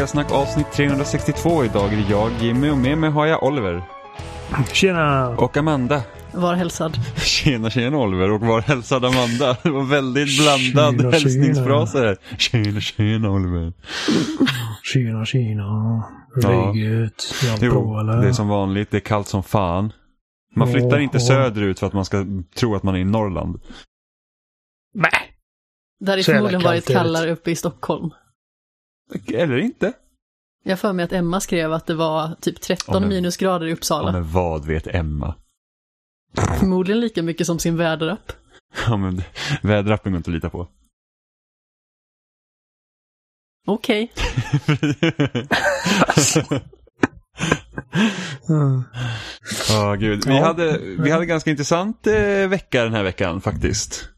Spelsnack avsnitt 362. Idag är det jag, Jimmy och med mig har jag Oliver. Tjena! Och Amanda. Var hälsad. Tjena tjena Oliver och var hälsad Amanda. Det var väldigt blandad Tjena, hälsningsfraser. Tjena tjena Oliver. Tjena, tjena. Ja. Läget? Ja, Jo, bra eller? det är som vanligt. Det är kallt som fan. Man Ja, flyttar inte ja. söderut för att man ska tro att man är i Norrland. Nej. Det hade förmodligen varit är kallare uppe i Stockholm. Eller inte. Jag för mig att Emma skrev att det var typ 13 Ja, men- minusgrader i Uppsala. Ja, men vad vet Emma? Förmodligen lika mycket som sin väderapp. Ja, men väderappen går inte att lita på. Okej. Mm. Ja, gud. Vi, Ja. hade, vi hade ganska intressant eh, vecka den här veckan faktiskt.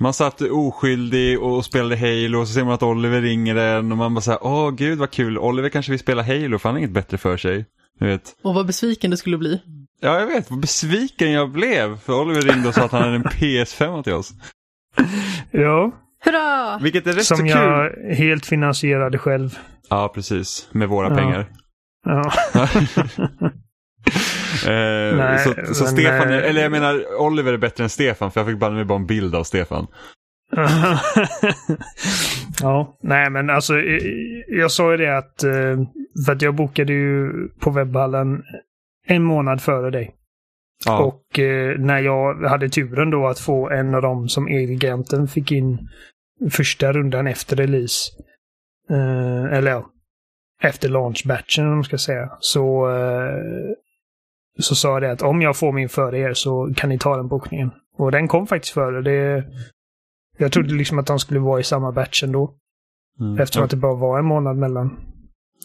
Man satt oskyldig och spelade Halo och så ser man att Oliver ringer en och man bara såhär, åh gud vad kul, Oliver kanske vill spela Halo för han har inget bättre för sig. Du vet. Och vad besviken det skulle bli. Ja, jag vet, vad besviken jag blev. För Oliver ringde och sa att han hade en PS5 till oss. Ja, Hurra! Vilket är rätt så som kul. jag helt finansierade själv. Ja, precis. Med våra Ja. pengar. Ja. Eh, Nej, så, så Stefan, eh, eller jag menar Oliver är bättre än Stefan för jag fick bara med bara en bild av Stefan. ja, nej men alltså jag sa ju det att eh, för att jag bokade ju på webbhallen en månad före dig. Ja, Och när jag hade turen då att få en av dem som Elgiganten fick in första rundan efter release. Eller ja, efter launchbatchen om man ska säga. Så, så sa jag det att om jag får min före er så kan ni ta den bokningen. Och den kom faktiskt före. Det, jag trodde liksom att de skulle vara i samma batch ändå. mm. Eftersom ja, att det bara var en månad mellan.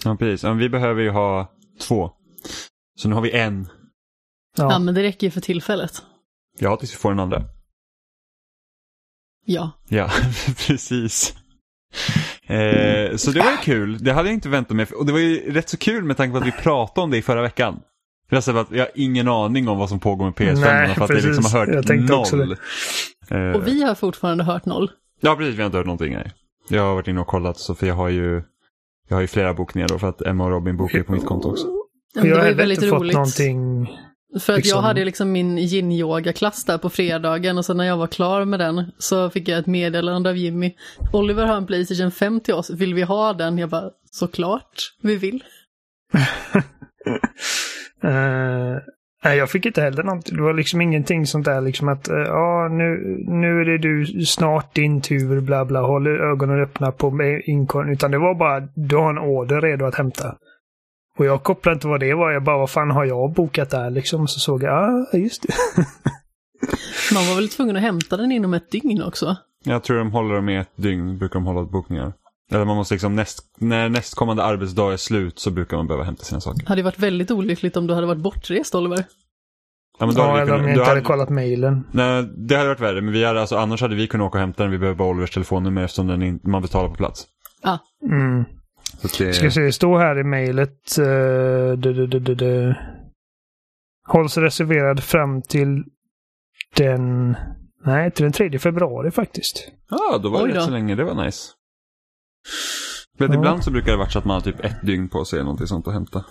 ja, precis. Ja, vi behöver ju ha två. Så nu har vi en. Ja. Ja, men det räcker ju för tillfället. Ja, tills vi får den andra. Ja. Ja, precis. Eh, så det var ju kul. Det hade jag inte väntat mig. Och det var ju rätt så kul med tanke på att vi pratade om det i förra veckan. För jag, säger att jag har ingen aning om vad som pågår med PS5. Nej, för att jag liksom precis. har hört Jag tänkte noll. också det. Eh, Och vi har fortfarande hört noll. Ja, precis. Vi har inte hört någonting. Nej. Jag har varit inne och kollat, så för jag har ju, jag har ju flera bokningar då för att Emma och Robin bokar ju på mitt konto också. Men jag det var har ju heller väldigt inte fått roligt. någonting. För att jag liksom- hade liksom min yin-yoga-klass där på fredagen och sen när jag var klar med den så fick jag ett meddelande av Jimmy. Oliver har en Playstation 5 till oss, vill vi ha den? Jag bara, såklart vi vill. Eh, nej, jag fick inte heller något. Det var liksom ingenting sånt där liksom att eh, ja, nu, nu är det du snart din tur, bla bla, håll ögonen öppna på inkorn. Utan det var bara, du har en order redo att hämta. Och jag kopplade inte vad det var. Jag bara, vad fan har jag bokat där liksom? Så såg jag, ja, just det. Man var väl tvungen att hämta den inom ett dygn också? Jag tror de håller dem i ett dygn, brukar de hålla bokningar. Eller man måste liksom, näst, när nästkommande arbetsdag är slut så brukar man behöva hämta sina saker. Hade ju varit väldigt olyckligt om du hade varit bortrest Oliver. Ja, men då Ja, hade eller om jag inte hade hade, kollat mejlen. nej, det hade varit värre, men vi hade, alltså, annars hade vi kunnat åka och hämta den. Vi behöver bara Olivers telefonnummer eftersom den in, man betalar på plats. Ja, Mm. Så att det, Ska se, det står här i mejlet. Uh, det, det, det, det, det. Hålls reserverad fram till den... Nej, till den 3 februari faktiskt. Ja, då var det rätt så länge. Det var nice. Men Ja. ibland så brukar det vara så att man har typ ett dygn på sig eller någonting sånt att hämta.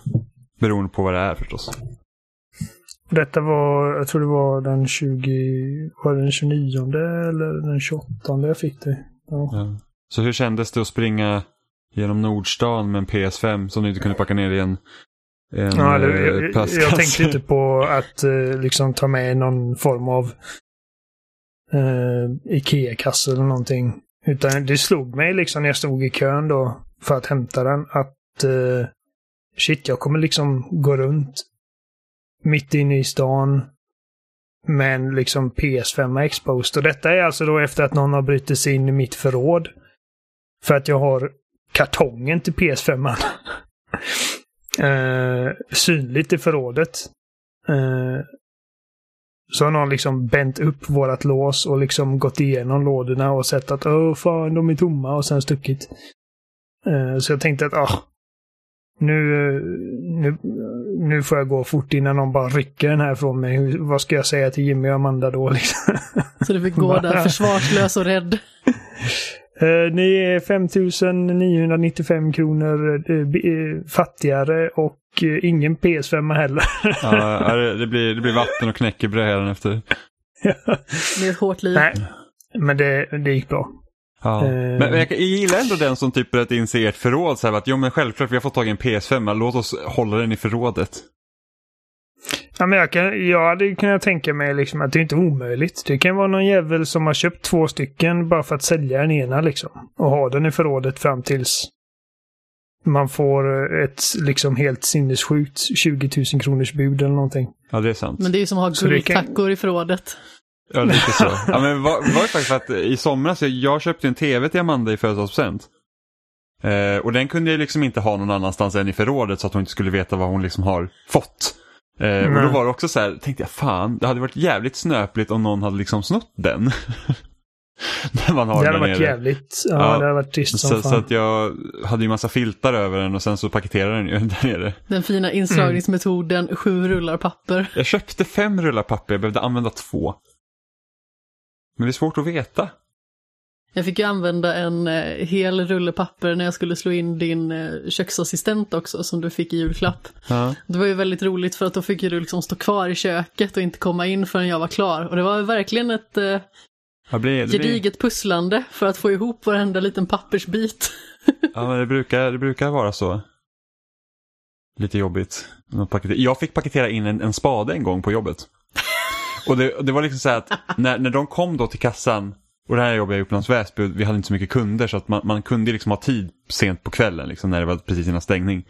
Beroende på vad det är förstås. Detta var, jag tror det var den 20... Var den 29 eller den 28 jag fick det? Ja. Ja. Så hur kändes det att springa genom Nordstan med en PS5 som du inte kunde packa ner i en, en Ja, det, eh, jag, jag plastkasse? tänkte inte på att eh, liksom ta med någon form av uh, Ikea-kasse eller någonting. Utan det slog mig liksom när jag stod i kön då för att hämta den att eh, shit, jag kommer liksom gå runt mitt inne i stan med en liksom PS5 exposed. Och detta är alltså då efter att någon har brutit sig in i mitt förråd. För att jag har kartongen till PS5. eh, synligt i förrådet. Eh, så har någon liksom bänt upp vårat lås och liksom gått igenom lådorna och sett att åh fan, de är tomma och sen stuckit. Eh, så jag tänkte att ah, nu, nu, nu får jag gå fort innan någon bara rycker den här från mig. Hur- Vad ska jag säga till Jimmy och Amanda då liksom? så du fick gå där försvarslös och rädd. Eh, ni är 5995 kronor eh, eh, fattigare och ingen PS5 heller. Ja, det, blir, det blir vatten och knäckebröd hädanefter. Det är ett hårt liv. Nej, men det, det gick bra. Ja. Men, jag gillar ändå den som typ bröt in sig i ert förråd. Så här, att, jo men självklart vi har fått tag i en PS5, låt oss hålla den i förrådet. Ja, men jag, kan, jag hade kunnat tänka mig liksom att det är inte omöjligt. Det kan vara någon jävel som har köpt två stycken bara för att sälja den ena liksom. Och ha den i förrådet fram tills man får ett liksom helt sinnessjukt 20 000 kronors bud eller någonting. Ja, det är sant. Men det är ju som att ha det kan- guldtackor i förrådet. Ja, lite så. Ja, men var, var det faktiskt att i somras, jag, jag köpte en tv till Amanda i födelsedagspresent. Eh, och den kunde jag liksom inte ha någon annanstans än i förrådet så att hon inte skulle veta vad hon liksom har fått. Eh, och då var det också så här, tänkte jag fan, det hade varit jävligt snöpligt om någon hade liksom snott den. När man har det hade varit nere. jävligt. Ja, Ja. det hade varit trist som Så, fan. så att jag hade ju massa filtar över den och sen så paketerade den ju där nere. Den fina inslagningsmetoden, sju rullar papper. Jag köpte fem rullar papper, jag behövde använda två. Men det är svårt att veta. Jag fick ju använda en eh, hel rulle papper när jag skulle slå in din eh, köksassistent också, som du fick i julklapp. Ja. Det var ju väldigt roligt för att då fick ju du liksom stå kvar i köket och inte komma in förrän jag var klar. Och det var verkligen ett eh, blir, det blir, gediget pusslande för att få ihop varenda liten pappersbit. ja, men det, brukar, det brukar vara så. Lite jobbigt. Jag fick paketera in en, en spade en gång på jobbet. Och det, det var liksom så här att när, när de kom då till kassan, och det här jobbade jag i Upplands Väsby, vi hade inte så mycket kunder så att man, man kunde liksom ha tid sent på kvällen liksom, när det var precis innan stängning.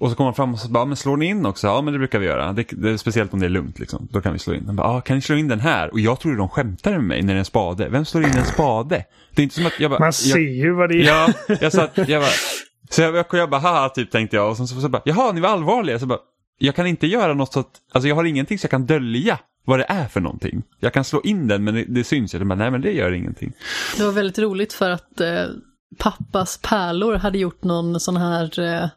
Och så kom man fram och så bara, "Ja, men slår ni in också? Ja men det brukar vi göra. Det, det speciellt om det är lugnt liksom. Då kan vi slå in. Han bara, ja kan ni slå in den här? Och jag trodde de skämtade med mig när det är en spade. Vem slår in en spade? Det är inte som att jag bara... Man ser ju vad det är. Ja, jag satt, jag bara, så jag, jag, jag bara, haha, typ tänkte jag. Och sen så, så bara, jaha, ni var allvarliga. Så bara, jag kan inte göra något så att, alltså jag har ingenting så jag kan dölja vad det är för någonting. Jag kan slå in den men det, det syns ju. Nej men det gör ingenting. Det var väldigt roligt för att eh, pappas pärlor hade gjort någon sån här eh,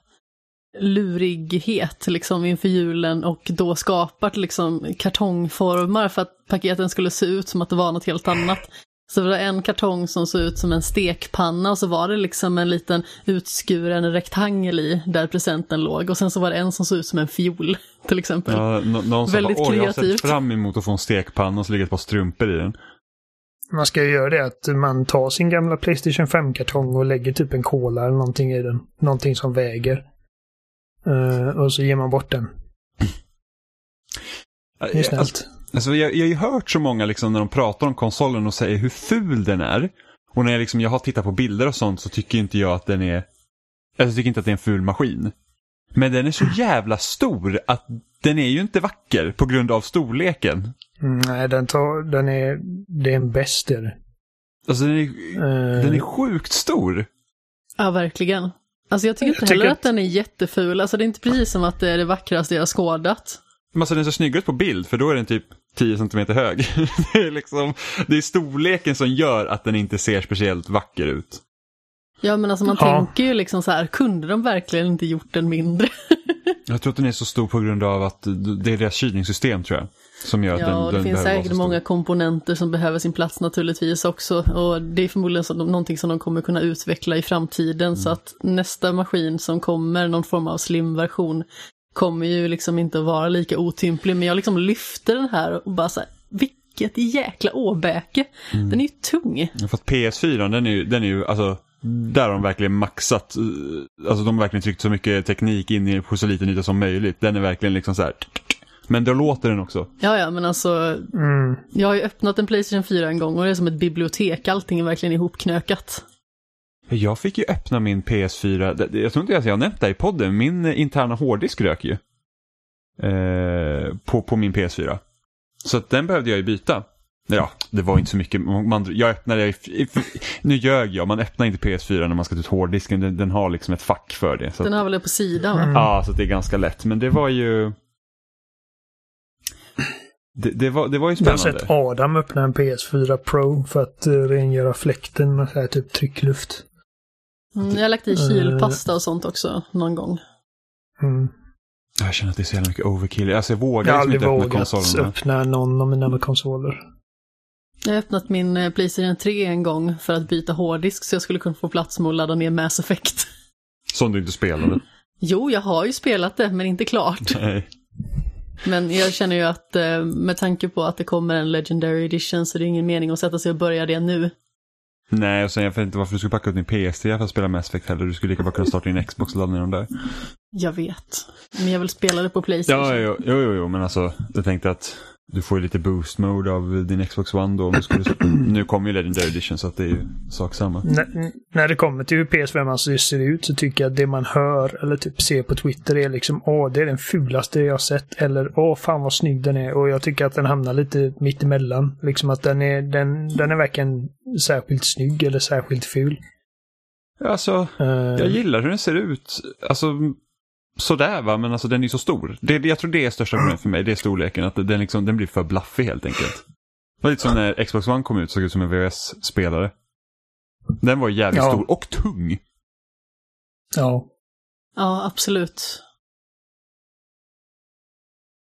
lurighet liksom inför julen och då skapat liksom kartongformar för att paketen skulle se ut som att det var något helt annat. Så det var en kartong som såg ut som en stekpanna och så var det liksom en liten utskuren rektangel i där presenten låg och sen så var det en som såg ut som en fiol till exempel. Ja, nå- någon som Väldigt bara, åh jag har sett fram emot att få en stekpanna och så ligger ett par strumpor i den. Man ska ju göra det att man tar sin gamla Playstation 5-kartong och lägger typ en cola eller någonting i den. Någonting som väger. Eh, och så ger man bort den. Det är snällt. alltså, jag, jag har ju hört så många liksom, när de pratar om konsolen och säger hur ful den är. Och när jag, liksom, jag har tittat på bilder och sånt så tycker inte jag att den är... Alltså, jag tycker inte att det är en ful maskin. Men den är så jävla stor att den är ju inte vacker på grund av storleken. Mm, nej, den, tar, den är... Det är en det. Alltså den är, Eh, den är sjukt stor. Ja, verkligen. Alltså jag tycker inte Jag tycker heller att- att den är jätteful. Alltså det är inte precis som att det är det vackraste jag har skådat. Men alltså den är så snygg ut på bild för då är den typ 10 cm hög. det, är liksom, det är storleken som gör att den inte ser speciellt vacker ut. Ja, men alltså man Ja. tänker ju liksom så här, kunde de verkligen inte gjort den mindre? Jag tror att den är så stor på grund av att det är deras kylningssystem tror jag. Som gör att Ja, den, och det den finns säkert många komponenter som behöver sin plats naturligtvis också. Och det är förmodligen så, någonting som de kommer kunna utveckla i framtiden. Så att nästa maskin som kommer, någon form av slim-version, kommer ju liksom inte att vara lika otymplig. Men jag liksom lyfter den här och bara så här, vilket jäkla åbäke. Mm. Den är ju tung. För att PS4 den är ju, den är ju alltså, där har de verkligen maxat, eh, alltså de har verkligen tryckt så mycket teknik in i på så liten yta som möjligt. Den är verkligen liksom så här. Men då låter den också. Ja, ja, men alltså, mm, jag har ju öppnat en Playstation 4 en gång och det är som ett bibliotek. Allting är verkligen ihopknökat. Jag fick ju öppna min PS4, det- det- jag tror inte att jag har nämnt det i podden, min eh, interna hårddisk rök ju. Eh, på, på min PS4. Så att den behövde jag ju byta. Ja, det var inte så mycket. Man, jag öppnade, nu ljög jag, man öppnar inte PS4 när man ska ta ut hårddisken. Den, den har liksom ett fack för det. Den har väl det på sidan? Mm. Ja, så det är ganska lätt. Men det var ju... Det, det, var, det var ju jag har spännande. sett Adam öppna en PS4 Pro för att uh, rengöra fläkten med så här typ tryckluft. Mm, jag har lagt i Eh. kylpasta och sånt också någon gång. Mm. Jag känner att det är så jävla mycket overkill. Alltså jag Jag vågar har liksom aldrig inte öppna vågat konsolerna. öppna någon av mina konsoler. Jag har öppnat min eh, Playstation 3 en gång för att byta hårddisk så jag skulle kunna få plats med att ladda ner Mass Effect. Som du inte spelade. Jo, jag har ju spelat det, men inte klart. Nej. Men jag känner ju att eh, med tanke på att det kommer en Legendary Edition så det är ingen mening att sätta sig och börja det nu. Nej, och sen jag vet inte varför du skulle packa ut din PS3 för att spela Mass Effect heller. Du skulle lika bra kunna starta din Xbox och ladda ner dem där. Jag vet. Men jag vill spela det på Playstation. Ja, jo, jo, jo, jo, men alltså jag tänkte att du får ju lite boost mode av din Xbox One då. Skulle... nu kommer ju Legendary Edition så att det är ju sak samma. N- när det kommer till hur PS5 alltså ser ut så tycker jag att det man hör eller typ ser på Twitter är liksom åh, det är den fulaste jag sett. Eller åh, fan vad snygg den är. Och jag tycker att den hamnar lite mitt emellan. Liksom att den är, den, den är varken särskilt snygg eller särskilt ful. Alltså, Eh, jag gillar hur den ser ut. Alltså, sådär va, men alltså den är ju så stor. Det, jag tror det är största problemet för mig, det är storleken. Att den, liksom, den blir för blaffig helt enkelt. Det var lite som när Xbox One kom ut, såg ut som en VHS-spelare. Den var jävligt Ja. stor och tung. ja. Ja, absolut.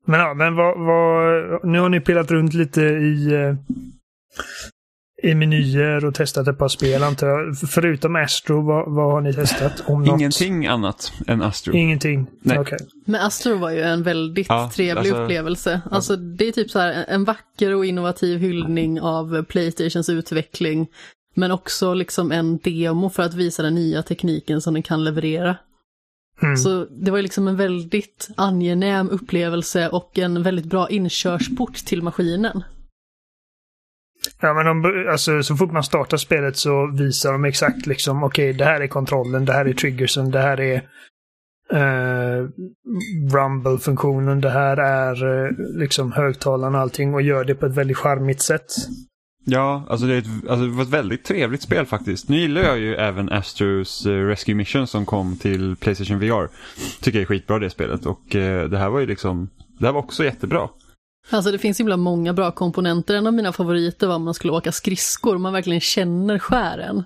Men ja, men vad, vad, nu har ni pillat runt lite i, eh, i menyer och testat ett par spel antar jag. Förutom Astro, vad, vad har ni testat? Om något? Ingenting annat än Astro. Ingenting? Nej. Okej. Men Astro var ju en väldigt Ja, trevlig alltså- upplevelse. Alltså det är typ så här en vacker och innovativ hyllning av Playstations utveckling. Men också liksom en demo för att visa den nya tekniken som den kan leverera. Mm. Så det var ju liksom en väldigt angenäm upplevelse och en väldigt bra inkörsport till maskinen. Ja, men de, alltså, så fort man startar spelet så visar de exakt liksom, okej, det här är kontrollen, det här är triggersen, det här är Uh, rumble-funktionen, det här är uh, liksom högtalarna och allting och gör det på ett väldigt charmigt sätt. Ja, alltså det, är ett, alltså det var ett väldigt trevligt spel faktiskt. Nu gillar jag ju även Astros eh, Rescue Mission som kom till Playstation VR. Tycker jag är skitbra det spelet och det här var ju liksom, det här var också jättebra. Alltså det finns himla många bra komponenter. En av mina favoriter var om man skulle åka skridskor. Man verkligen känner skären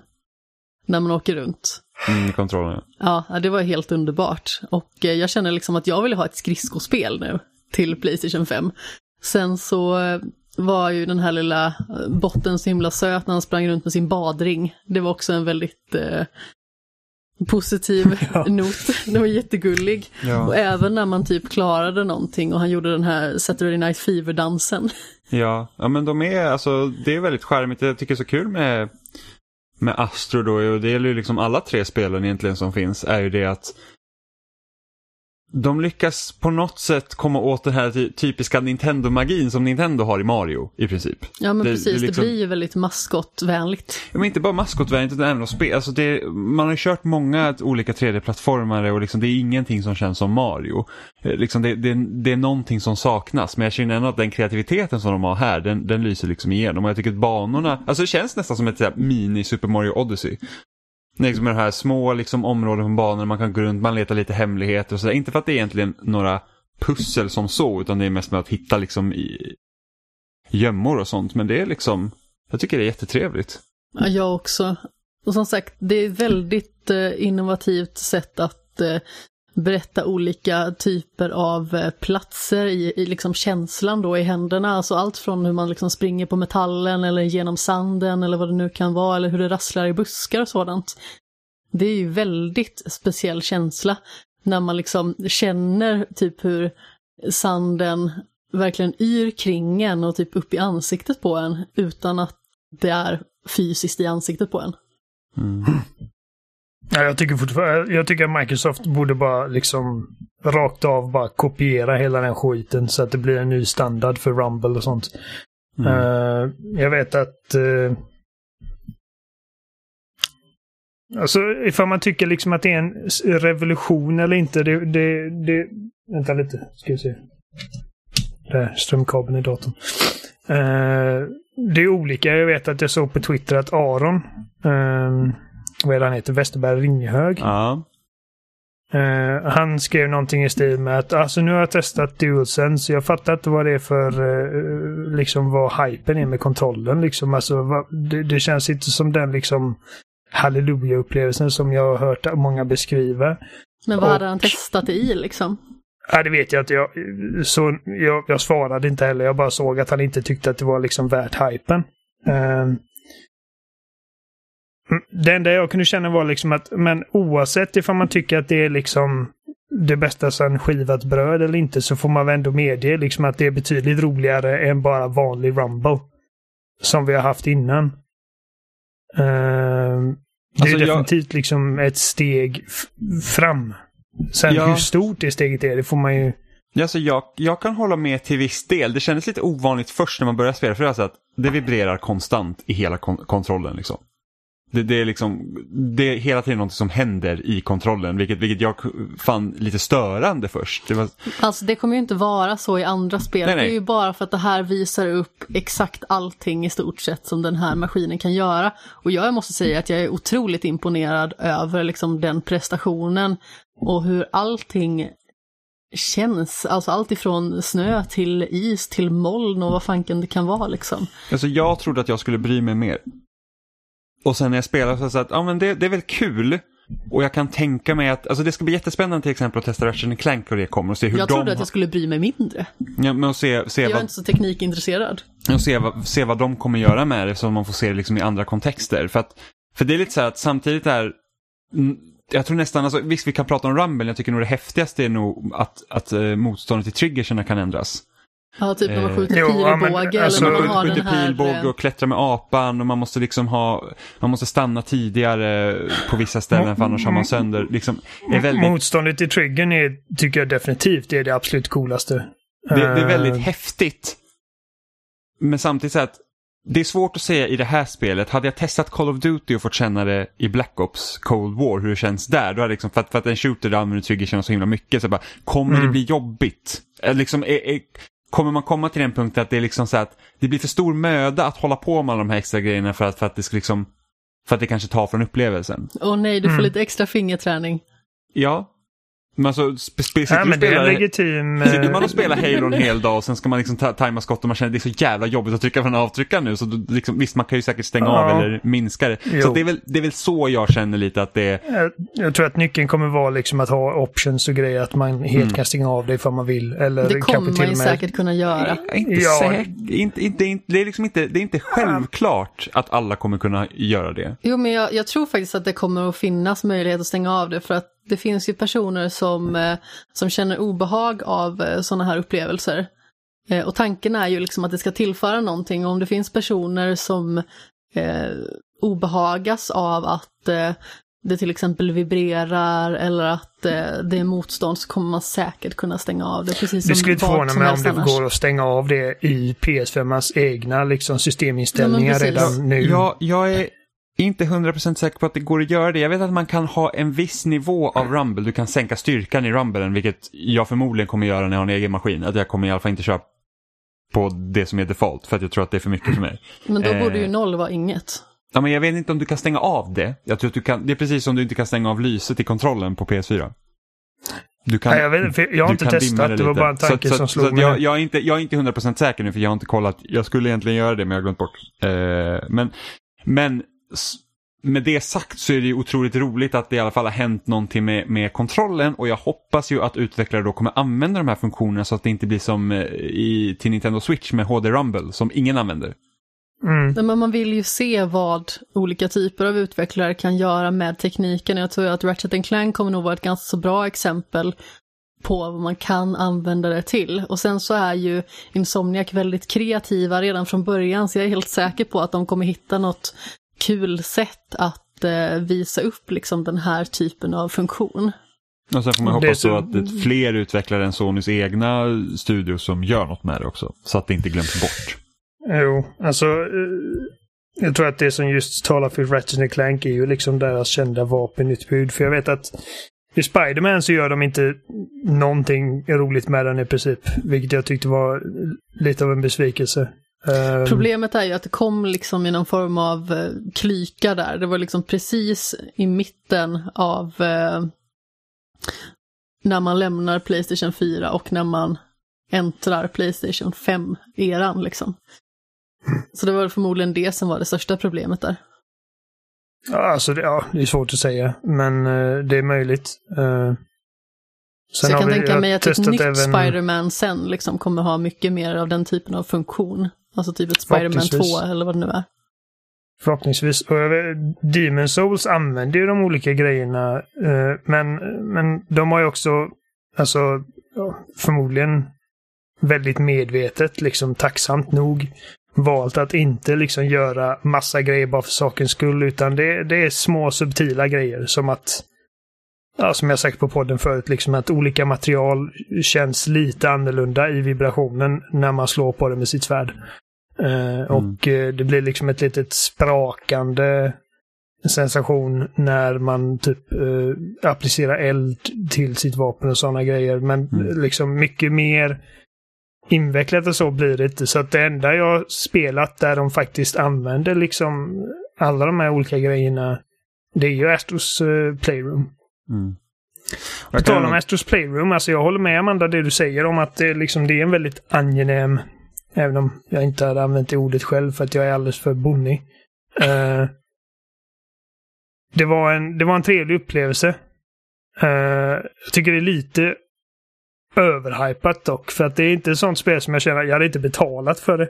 när man åker runt. Mm, kontrollen. Ja, det var helt underbart. Och eh, jag känner liksom att jag vill ha ett skridskospel nu till Playstation 5. Sen så eh, var ju den här lilla botten så himla söt när han sprang runt med sin badring. Det var också en väldigt eh, positiv Ja. not. Den var jättegullig. Och Ja. även när man typ klarade någonting och han gjorde den här Saturday Night Fever-dansen. Ja, ja men de är, alltså det är väldigt charmigt. Jag tycker det är så kul med, med Astro då, och det gäller ju liksom alla tre spelen egentligen som finns, är ju det att de lyckas på något sätt komma åt den här ty- typiska Nintendo-magin som Nintendo har i Mario i princip. Ja men Det- precis, det är det, liksom- blir ju väldigt maskotvänligt. Ja, men inte bara maskotvänligt utan även att spela. Alltså det, man har ju kört många olika 3D-plattformare och liksom det är ingenting som känns som Mario. Eh, Liksom det, det, är någonting som saknas men jag känner ändå att den kreativiteten som de har här den, den lyser liksom igenom. Och jag tycker att banorna, alltså det känns nästan som ett så här mini Super Mario Odyssey. Det liksom de här små liksom, områden på banan, man kan gå runt, man letar lite hemligheter och sådär. Inte för att det är egentligen några pussel som så utan det är mest med att hitta liksom i gömmor och sånt. Men det är liksom, jag tycker det är jättetrevligt. Ja, jag också. Och som sagt, det är ett väldigt eh, innovativt sätt att eh, berätta olika typer av eh, platser i, i liksom känslan då i händerna. Alltså allt från hur man liksom springer på metallen eller genom sanden eller vad det nu kan vara eller hur det rasslar i buskar och sådant. Det är ju väldigt speciell känsla när man liksom känner typ hur sanden verkligen yr kring en och typ upp i ansiktet på en utan att det är fysiskt i ansiktet på en. Mm. Ja, jag tycker fortfarande, jag tycker att Microsoft borde bara liksom rakt av bara kopiera hela den skiten så att det blir en ny standard för Rumble och sånt. Mm. Eh, jag vet att... Uh, alltså ifall man tycker liksom att det är en revolution eller inte. Det, det, det, vänta lite, ska vi se. Där, strömkabeln i datorn. Eh, det är olika. Jag vet att jag såg på Twitter att Aron, uh, vad är det han heter, Westerberg Ringhög. Ja. Eh, han skrev någonting i stil med att alltså nu har jag testat DualSense. Jag fattar inte vad det är för, uh, liksom vad hypen är med kontrollen. Liksom. Alltså, vad, det, det känns inte som den liksom halleluja-upplevelsen som jag har hört många beskriva. Men vad Och- hade han testat det i liksom? Ja, det vet jag inte. Jag, så jag, jag svarade inte heller. Jag bara såg att han inte tyckte att det var liksom värt hypen. Uh, det enda jag kunde känna var liksom att, men oavsett ifall man tycker att det är liksom det bästa sedan skivat bröd eller inte så får man väl ändå medge liksom att det är betydligt roligare än bara vanlig Rumble. Som vi har haft innan. Uh, det alltså är definitivt jag... liksom ett steg fram. Sen ja. hur stort det steget är, det får man ju... Alltså jag, jag kan hålla med till viss del. Det kändes lite ovanligt först när man började spela för det, alltså att det vibrerar konstant i hela kon kontrollen. Liksom. Det, det, är liksom, det är hela tiden något som händer i kontrollen, vilket, vilket jag fann lite störande först. Det var... Alltså det kommer ju inte vara så i andra spel. Nej, nej. Det är ju bara för att det här visar upp exakt allting i stort sett som den här maskinen kan göra. Och jag måste säga att jag är otroligt imponerad över liksom den prestationen och hur allting känns. Alltså allt ifrån snö till is till moln och vad fanken det kan vara liksom. Alltså jag trodde att jag skulle bry mig mer. Och sen när jag spelar så att ja, men det, det är väl kul. Och jag kan tänka mig att, alltså det ska bli jättespännande till exempel att testa Ratchet Clank och det kommer och se hur Jag de... trodde att jag skulle bry mig mindre. Ja, men att se, se jag är vad... inte så teknikintresserad. Och se vad, se vad de kommer göra med det så man får se det liksom i andra kontexter. För, att, för det är lite så här att samtidigt är jag tror nästan, alltså, visst vi kan prata om Rumble, jag tycker nog det häftigaste är nog att, att uh, motståndet till triggerserna kan ändras. Ja, typ när man skjuter eh, pilbåge alltså, eller när man, skjuter pilbåge eh, och klättrar med apan och man måste liksom ha, man måste stanna tidigare på vissa ställen för annars har man sönder. Liksom, är väldigt... Motståndet till triggern är, tycker jag definitivt är det absolut coolaste. Det, det är väldigt uh... häftigt. Men samtidigt så att det är svårt att säga i det här spelet. Hade jag testat Call of Duty och fått känna det i Black Ops Cold War, hur det känns där, då hade liksom, för, att, för att en shooter där använder triggersen så himla mycket, så bara, kommer mm. det bli jobbigt? Liksom, är, är, kommer man komma till den punkten att det är liksom så att det blir för stor möda att hålla på med alla de här extra grejerna för att, för att det ska liksom, för att det kanske tar från upplevelsen? Åh oh, nej, du får mm. lite extra fingerträning. Ja, men alltså, spe, spe, ja, men det är legitim... Sitter man och spelar Halo en hel dag och sen ska man liksom tajma skott och man känner att det är så jävla jobbigt att trycka på den avtryckaren nu. Så då, liksom, visst, man kan ju säkert stänga ja. av eller minska det. Jo. Så det är, väl, det är väl så jag känner lite att det är... Jag, jag tror att nyckeln kommer vara liksom att ha options och grejer, att man helt mm. kan stänga av det ifall man vill. Eller det kommer man ju med... säkert kunna göra. Inte ja. säkert, inte, inte, inte, det, är liksom inte, det är inte självklart att alla kommer kunna göra det. Jo, men jag, jag tror faktiskt att det kommer att finnas möjlighet att stänga av det för att det finns ju personer som, eh, som känner obehag av eh, sådana här upplevelser. Eh, och tanken är ju liksom att det ska tillföra någonting. Och om det finns personer som eh, obehagas av att eh, det till exempel vibrerar eller att eh, det är motstånd så kommer man säkert kunna stänga av det. Precis det skulle inte förvåna mig om det annars. går att stänga av det i PS5 egna liksom, systeminställningar ja, redan nu. Ja, jag är inte 100% säker på att det går att göra det. Jag vet att man kan ha en viss nivå av Rumble. Du kan sänka styrkan i Rumblen, vilket jag förmodligen kommer göra när jag har en egen maskin. Att jag kommer i alla fall inte köra på det som är default, för att jag tror att det är för mycket för mig. Men då eh, borde ju noll vara inget. Ja, men jag vet inte om du kan stänga av det. Jag tror att du kan, det är precis som du inte kan stänga av lyset i kontrollen på PS4. Du kan, Nej, jag, vet, jag har inte testat, det, det var bara en tanke så, som slog så, mig. Jag, jag, är inte, jag är inte 100% säker nu för jag har inte kollat. Jag skulle egentligen göra det men jag har glömt bort. Eh, men, men med det sagt så är det ju otroligt roligt att det i alla fall har hänt någonting med, med kontrollen och jag hoppas ju att utvecklare då kommer använda de här funktionerna så att det inte blir som eh, i, till Nintendo Switch med HD Rumble som ingen använder. Mm. Men man vill ju se vad olika typer av utvecklare kan göra med tekniken. Jag tror att Ratchet Clank kommer nog vara ett ganska så bra exempel på vad man kan använda det till. Och sen så är ju Insomniac väldigt kreativa redan från början så jag är helt säker på att de kommer hitta något kul sätt att eh, visa upp liksom den här typen av funktion. Och sen får man hoppas så... att det är fler utvecklare än Sonys egna studio som gör något med det också. Så att det inte glöms bort. Jo, alltså eh, jag tror att det som just talar för Ratchet Clank är ju liksom deras kända vapenutbud. För jag vet att i Spiderman så gör de inte någonting roligt med den i princip. Vilket jag tyckte var lite av en besvikelse. Um, Problemet är ju att det kom liksom i någon form av uh, klyka där. Det var liksom precis i mitten av uh, när man lämnar Playstation 4 och när man äntrar Playstation 5-eran liksom. Så det var förmodligen det som var det största problemet där. Ja, alltså det, ja, det är svårt att säga, men uh, det är möjligt. Uh, så jag kan vi, tänka mig att ett nytt även... Spiderman sen liksom kommer ha mycket mer av den typen av funktion. Alltså typ ett Spider-Man 2 Förhoppningsvis. eller vad det nu är. Förhoppningsvis. Och Demon Souls använder ju de olika grejerna. eh, men, men de har ju också, alltså förmodligen väldigt medvetet, liksom tacksamt nog, valt att inte liksom göra massa grejer bara för sakens skull. Utan det, det är små subtila grejer som att Ja, som jag sagt på podden förut, liksom att olika material känns lite annorlunda i vibrationen när man slår på det med sitt svärd. Eh, Och eh, det blir liksom ett litet sprakande sensation när man typ eh, applicerar eld till sitt vapen och sådana grejer. Men Mm. liksom mycket mer invecklat och så blir det inte. Så att det enda jag spelat där de faktiskt använder liksom alla de här olika grejerna, det är ju Astros eh, Playroom. Mm. På tal om Astros Playroom, alltså jag håller med Amanda det du säger om att det, liksom, det är en väldigt angenäm, även om jag inte hade använt det ordet själv för att jag är alldeles för bonnig. Eh, det, var en, det var en trevlig upplevelse. Eh, jag tycker det är lite överhypat dock, för att det är inte ett sånt spel som jag känner, jag hade inte betalat för det.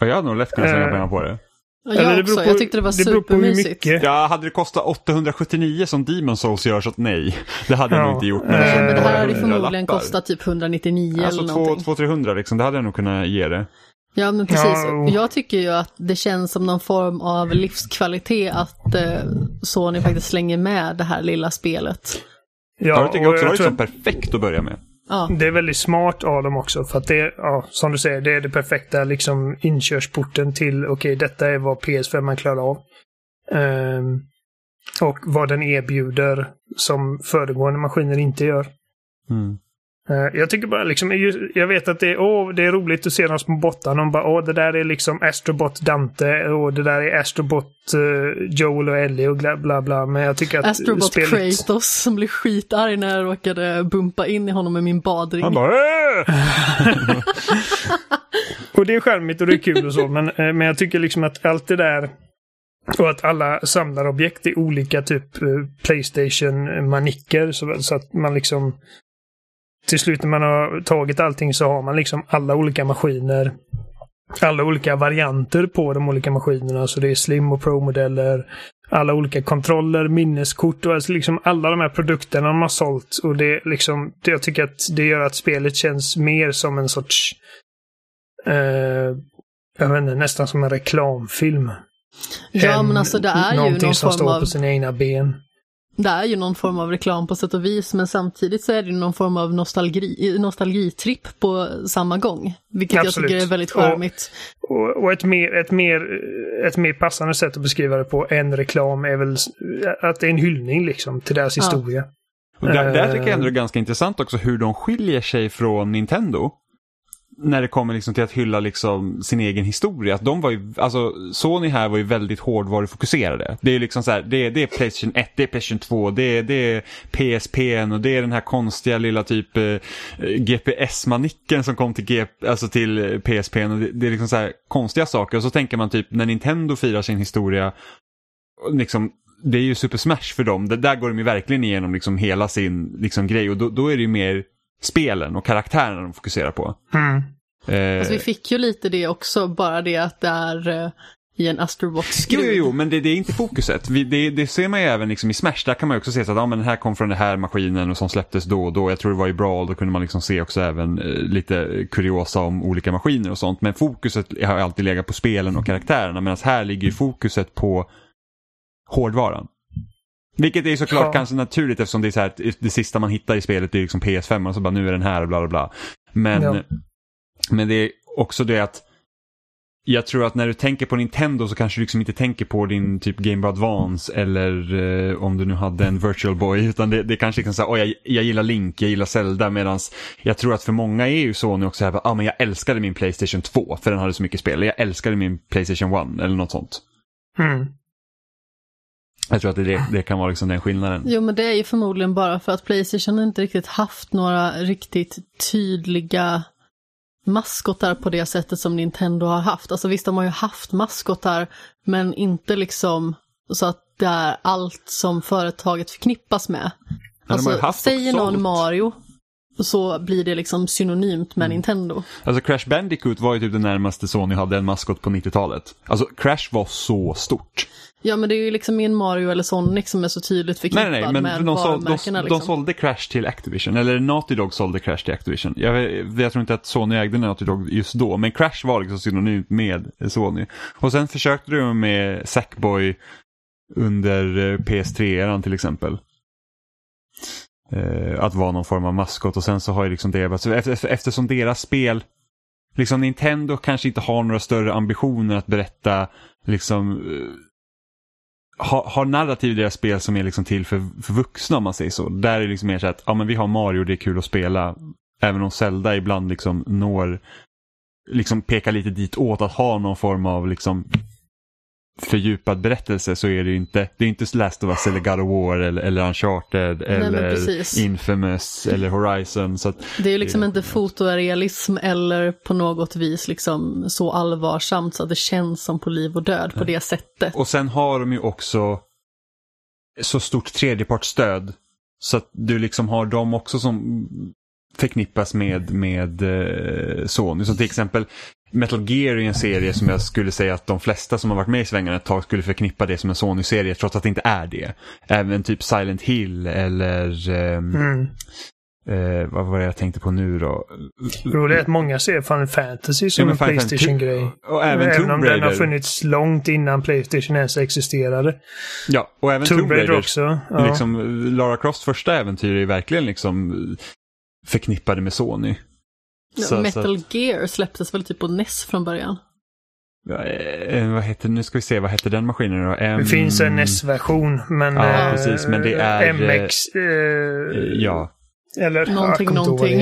Ja, jag hade nog lätt kunnat slänga Eh, pengar på det. Jag Eller det också, på- jag tyckte det var det supermysigt. Ja, hade det kostat 879 som Demon Souls gör så att nej. Det hade jag Ja. nog inte gjort. Nej, så men det här hade förmodligen kostat typ 199 Alltså eller 2 någonting. 300 liksom, det hade jag nog kunnat ge det. Ja men precis. Ja, Jag tycker ju att det känns som någon form av livskvalitet att eh, Sony faktiskt slänger med det här lilla spelet. Ja, jag tycker och också det var jag tror liksom perfekt att börja med. Ja, Det är väldigt smart av dem också för att det, ja, som du säger, det är det perfekta liksom inkörsporten till, okej, detta är vad PS5 man klarar av. Ehm, och vad den erbjuder som föregående maskiner inte gör. Mm. Eh, jag tycker bara liksom, jag vet att det är, åh, det är roligt att se de små bottarna. De bara, åh, det där är liksom Astrobot Dante och det där är Astrobot uh, Joel och Ellie och bla bla bla. Men jag tycker att Astrobot spelet... Kratos som blev skitarg när jag råkade bumpa in i honom med min badring. Han bara "Äh!" Och det är charmigt och det är kul och så, men, eh, men jag tycker liksom att allt det där och att alla samlarobjekt är olika typ Playstation-manicker så, så att man liksom till slut när man har tagit allting så har man liksom alla olika maskiner. Alla olika varianter på de olika maskinerna. Så det är Slim och Pro-modeller. Alla olika kontroller, minneskort och alltså liksom alla de här produkterna de har sålt. Och det liksom, det, jag tycker att det gör att spelet känns mer som en sorts eh, jag vet inte, nästan som en reklamfilm. Ja men alltså det är ju någonting någon som form står av på sina egna ben. Det är ju någon form av reklam på sätt och vis, men samtidigt så är det ju någon form av nostalgi, nostalgitripp på samma gång. Vilket Absolut. jag tycker är väldigt Och- charmigt. Och, och ett, mer, ett, mer, ett mer passande sätt att beskriva det på än reklam är väl att det är en hyllning liksom till deras Ja. historia. Och där, där Eh. tycker jag ändå det är ganska intressant också hur de skiljer sig från Nintendo. När det kommer liksom till att hylla liksom sin egen historia. Att de var ju, alltså Sony här var ju väldigt hårdvarufokuserade. Det är liksom så här, det, är- det är Playstation 1, det är Playstation 2, det, är- det är PSPn och det är den här konstiga lilla typ eh, GPS-manicken som kom till, G, alltså till eh, PSPn. Och det, det är liksom så här konstiga saker. Och så tänker man typ när Nintendo firar sin historia, liksom det är ju Super Smash för dem. Det, där går de ju verkligen igenom liksom hela sin liksom, grej och då, då är det ju mer spelen och karaktärerna de fokuserar på. Mm. Eh, Alltså vi fick ju lite det också, bara det att det är eh, i en Jo, Astrobot-skrud. jo, jo, men det, det är inte fokuset. Vi, det, det ser man ju även liksom i Smash. Där kan man ju också se så att ja, men den här kom från den här maskinen och som släpptes då och då. Jag tror det var i Brawl, då kunde man liksom se också även eh, lite kuriosa om olika maskiner och sånt. Men fokuset har ju alltid legat på spelen och karaktärerna. Medan här ligger ju fokuset på hårdvaran. Vilket är såklart Ja. kanske naturligt eftersom det är så här, att det sista man hittar i spelet är liksom PS5 och så bara nu är den här och bla bla bla. Men, Ja. men det är också det att jag tror att när du tänker på Nintendo så kanske du liksom inte tänker på din typ Game Boy Advance eller eh, om du nu hade en Virtual Boy. Utan det, det är kanske liksom så här, "Oj, jag, jag gillar Link, jag gillar Zelda. Medan jag tror att för många är ju så nu också här, ah, men jag älskade min Playstation 2 för den hade så mycket spel. Eller jag älskade min Playstation 1 eller något sånt. Mm. Jag tror att det, det, kan vara liksom den skillnaden. Jo men det är ju förmodligen bara för att Playstation inte riktigt haft några riktigt tydliga maskotar på det sättet som Nintendo har haft. Alltså visst, de har ju haft maskotar, men inte liksom så att det är allt som företaget förknippas med. Alltså, säger någon. Mario, så blir det liksom synonymt med Mm. Nintendo. Alltså Crash Bandicoot var ju typ det närmaste Sony hade en maskot på 90-talet. Alltså Crash var så stort. Ja men det är ju liksom ingen Mario eller Sonic som är så tydligt förknippad nej, nej, men med de, sål, de, de liksom. sålde Crash till Activision, eller Naughty Dog sålde Crash till Activision. Jag, jag tror inte att Sony ägde Naughty Dog just då, men Crash var liksom synonymt med Sony. Och sen försökte de med Sackboy under eh, PS3-eran till exempel. Eh, att vara någon form av maskot och sen så har ju liksom det, alltså efter, efter, eftersom deras spel, liksom Nintendo kanske inte har några större ambitioner att berätta liksom eh, har, har narrativ i deras spel som är liksom till för, för vuxna om man säger så. Där är det liksom mer så att ja, men vi har Mario, det är kul att spela. Även om Zelda ibland liksom når, liksom pekar lite dit åt att ha någon form av liksom fördjupad berättelse så är det ju inte, det är inte Last of Us eller God of War eller, eller Uncharted men eller. Infamous eller Horizon. Så att, Det är ju liksom Det- inte fotorealism eller på något vis liksom så allvarsamt så att det känns som på liv och död på det sättet. Och sen har de ju också så stort tredjepartsstöd. Så att du liksom har dem också som förknippas med, med eh, Sony. Så till exempel Metal Gear är en serie som jag skulle säga att de flesta som har varit med i svängarna ett tag skulle förknippa det som en Sony-serie trots att det inte är det. Även typ Silent Hill eller ehm, Mm. eh, vad var det jag tänkte på nu då? Roligt är att många ser Final Fantasy som Ja, en Playstation-grej. Och även, Även Tomb om den har Raider. funnits långt innan Playstation ens existerade. Ja, och även Tomb Raider också. också. Ja. Liksom, Lara Crofts första äventyr är verkligen liksom förknippade med Sony. Så- Metal Gear släpptes väl typ på NES från början? Ja, eh, vad heter, nu ska vi se, vad heter den maskinen då? M... Det finns en NES-version, men... Ja, eh, precis, men det är, MX... eh, Eh, Ja, Eller... Någonting, någonting.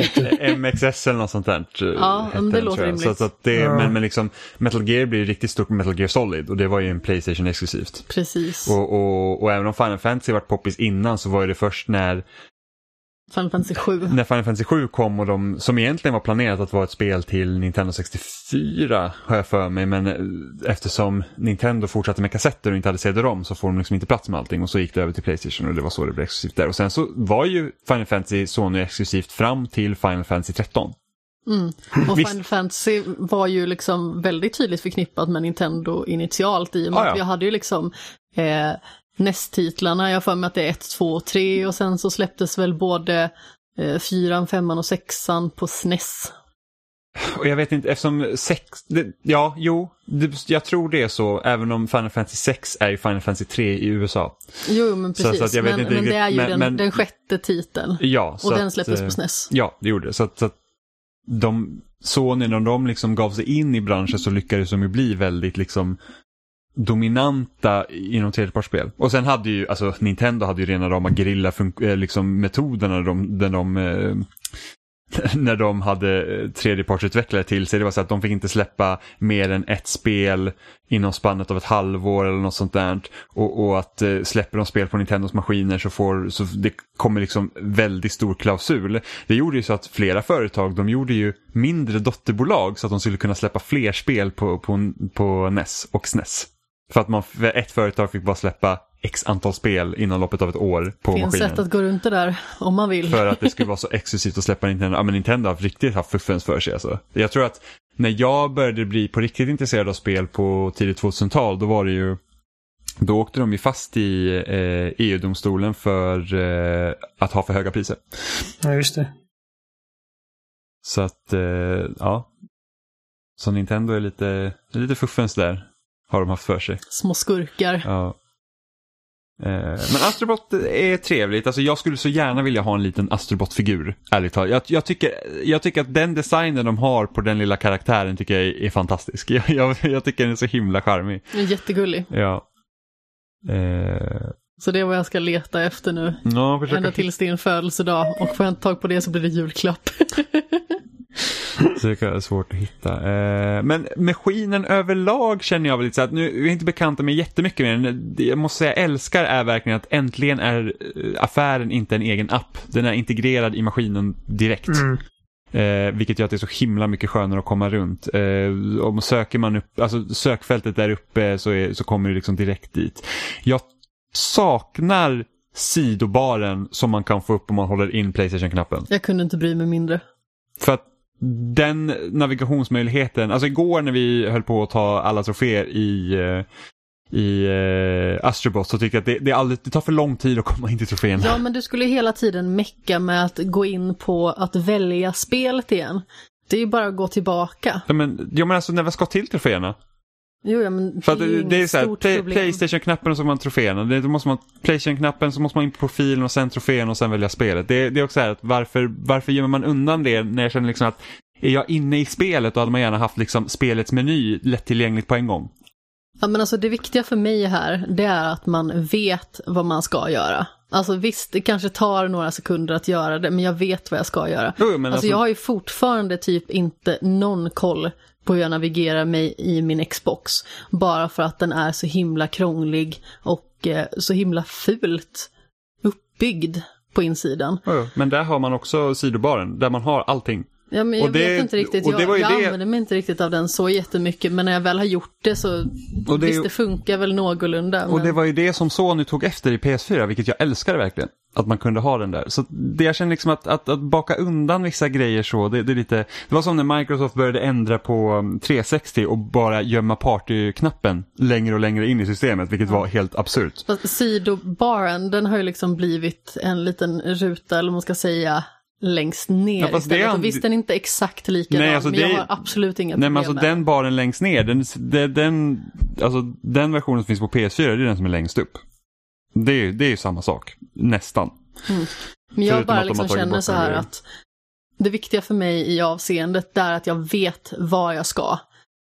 MXS eller något sånt där. eh, Ja, men det den, låter rimligt. Så, så att det, Ja. men, men liksom, Metal Gear blir riktigt stort med Metal Gear Solid och det var ju en Playstation exklusivt. Precis. Och, och, och även om Final Fantasy varit poppis innan så var det först när Final Fantasy 7. när Final Fantasy 7 kom och de, som egentligen var planerat att vara ett spel till Nintendo 64 har jag för mig, men eh, eftersom Nintendo fortsatte med kassetter och inte hade CD-ROM så får de liksom inte plats med allting och så gick det över till Playstation och det var så det blev exklusivt där. Och sen så var ju Final Fantasy Sony exklusivt fram till Final Fantasy 13. Mm. Och Visst. Final Fantasy var ju liksom väldigt tydligt förknippat med Nintendo initialt i och med Ah, ja. att vi hade ju liksom eh, NES-titlarna, jag har för mig att det är 1, 2 och 3 och sen så släpptes väl både eh, 4, 5 och 6 på SNES. Och jag vet inte, eftersom sex, det, ja, jo, det, jag tror det är så, även om Final Fantasy 6 är ju Final Fantasy 3 i USA. Jo, men Så- så precis. jag vet men, men det är ju men- den, men- den sjätte titeln. Ja, så Och den släpptes eh, på SNES. Ja, det gjorde det. Så att, så att de, Sony, när de liksom gav sig in i branschen så lyckades de ju bli väldigt liksom dominanta inom tredjepartsspel. Och sen hade ju, alltså Nintendo hade ju rena rama gerilla eh, liksom metoderna de, där de eh, när de hade eh, tredjepartsutvecklare till sig. Det var så att de fick inte släppa mer än ett spel inom spannet av ett halvår eller något sånt där. Och, och att eh, släpper de spel på Nintendos maskiner så får så det kommer liksom väldigt stor klausul. Det gjorde ju så att flera företag, de gjorde ju mindre dotterbolag så att de skulle kunna släppa fler spel på, på, på NES och SNES. För att man, ett företag fick bara släppa x antal spel inom loppet av ett år på Det finns maskinen. sätt att gå runt det där om man vill. För att det skulle vara så exklusivt att släppa Nintendo. Ja men Nintendo har riktigt haft fuffens för sig alltså. Jag tror att när jag började bli på riktigt intresserad av spel på tidigt 2000-tal då var det ju då åkte de ju fast i eh, EU-domstolen för eh, att ha för höga priser. Ja, just det. Så att, eh, ja. Så Nintendo är lite, är lite fuffens där. Har de haft för sig. Små skurkar. Ja. Eh, Men Astrobot är trevligt. Alltså jag skulle så gärna vilja ha en liten Astrobot-figur. Ärligt talat. Jag, jag, tycker, jag tycker att den designen de har på den lilla karaktären tycker jag är, är fantastisk. Jag, jag, jag tycker den är så himla charmig. Den är Jättegullig. Ja. Eh, Så det är vad jag ska leta efter nu. ja, Ända tills din födelsedag. Och får jag inte tag på det så blir det julklapp. Så det är svårt att hitta. Eh, men maskinen överlag känner jag väl lite så att nu är jag inte bekanta med jättemycket med den. Jag måste säga jag älskar är verkligen att äntligen är eh, affären inte en egen app. Den är integrerad i maskinen direkt. Mm. Eh, vilket gör att det är så himla mycket skönare att komma runt. Eh, om söker man upp, alltså sökfältet där uppe så, är, så kommer det liksom direkt dit. Jag saknar sidobaren som man kan få upp om man håller in Playstation-knappen. Jag kunde inte bry mig mindre. För att den navigationsmöjligheten, alltså igår när vi höll på att ta alla troféer i, eh, i uh, Astrobot så tycker jag att det, det, alldeles, det tar för lång tid att komma in till troféerna. Ja, men du skulle hela tiden mecka med att gå in på att välja spelet igen. Det är ju bara att gå tillbaka. Ja, men, ja, men alltså när vi ska till troféerna. Jo, ja, men För att det är det, så här, play. Playstation-knappen och så man troféerna. Det, då måste man, Playstation-knappen så måste man in på profilen och sen trofén och sen välja spelet. Det, det är också så här att varför, varför gömmer man undan det när jag känner liksom att är jag inne i spelet då hade man gärna haft liksom spelets meny lättillgängligt på en gång. Ja, men alltså det viktiga för mig här, det är att man vet vad man ska göra. Alltså visst, det kanske tar några sekunder att göra det, men jag vet vad jag ska göra. Jo, alltså, alltså- jag har ju fortfarande typ inte någon koll på hur jag navigerar mig i min Xbox. Bara för att den är så himla krånglig och eh, så himla fult uppbyggd på insidan. Men där har man också sidobaren där man har allting. Ja, men jag det- vet inte riktigt, jag, jag det- använder mig inte riktigt av den så jättemycket, men när jag väl har gjort det så, Och det visst det funkar väl någorlunda. Och men... det var ju det som Sony tog efter i PS4, vilket jag älskade verkligen. Att man kunde ha den där. Så det jag känner liksom att, att, att baka undan vissa grejer så, det, det är lite... Det var som när Microsoft började ändra på um, 360 och bara gömma partyknappen längre och längre in i systemet, vilket var helt absurt. Sidobaren, den har ju liksom blivit en liten ruta, eller man ska säga, längst ner Ja, istället. Och visst, den är inte exakt likadan, Nej, alltså men jag det- har absolut inga Nej problem men alltså med den baren längst ner, den, den, den, alltså, den versionen som finns på PS4, det är den som är längst upp. Det är det är ju samma sak, nästan. Men jag förutom bara liksom känner så här att det viktiga för mig i avseendet det är att jag vet var jag ska.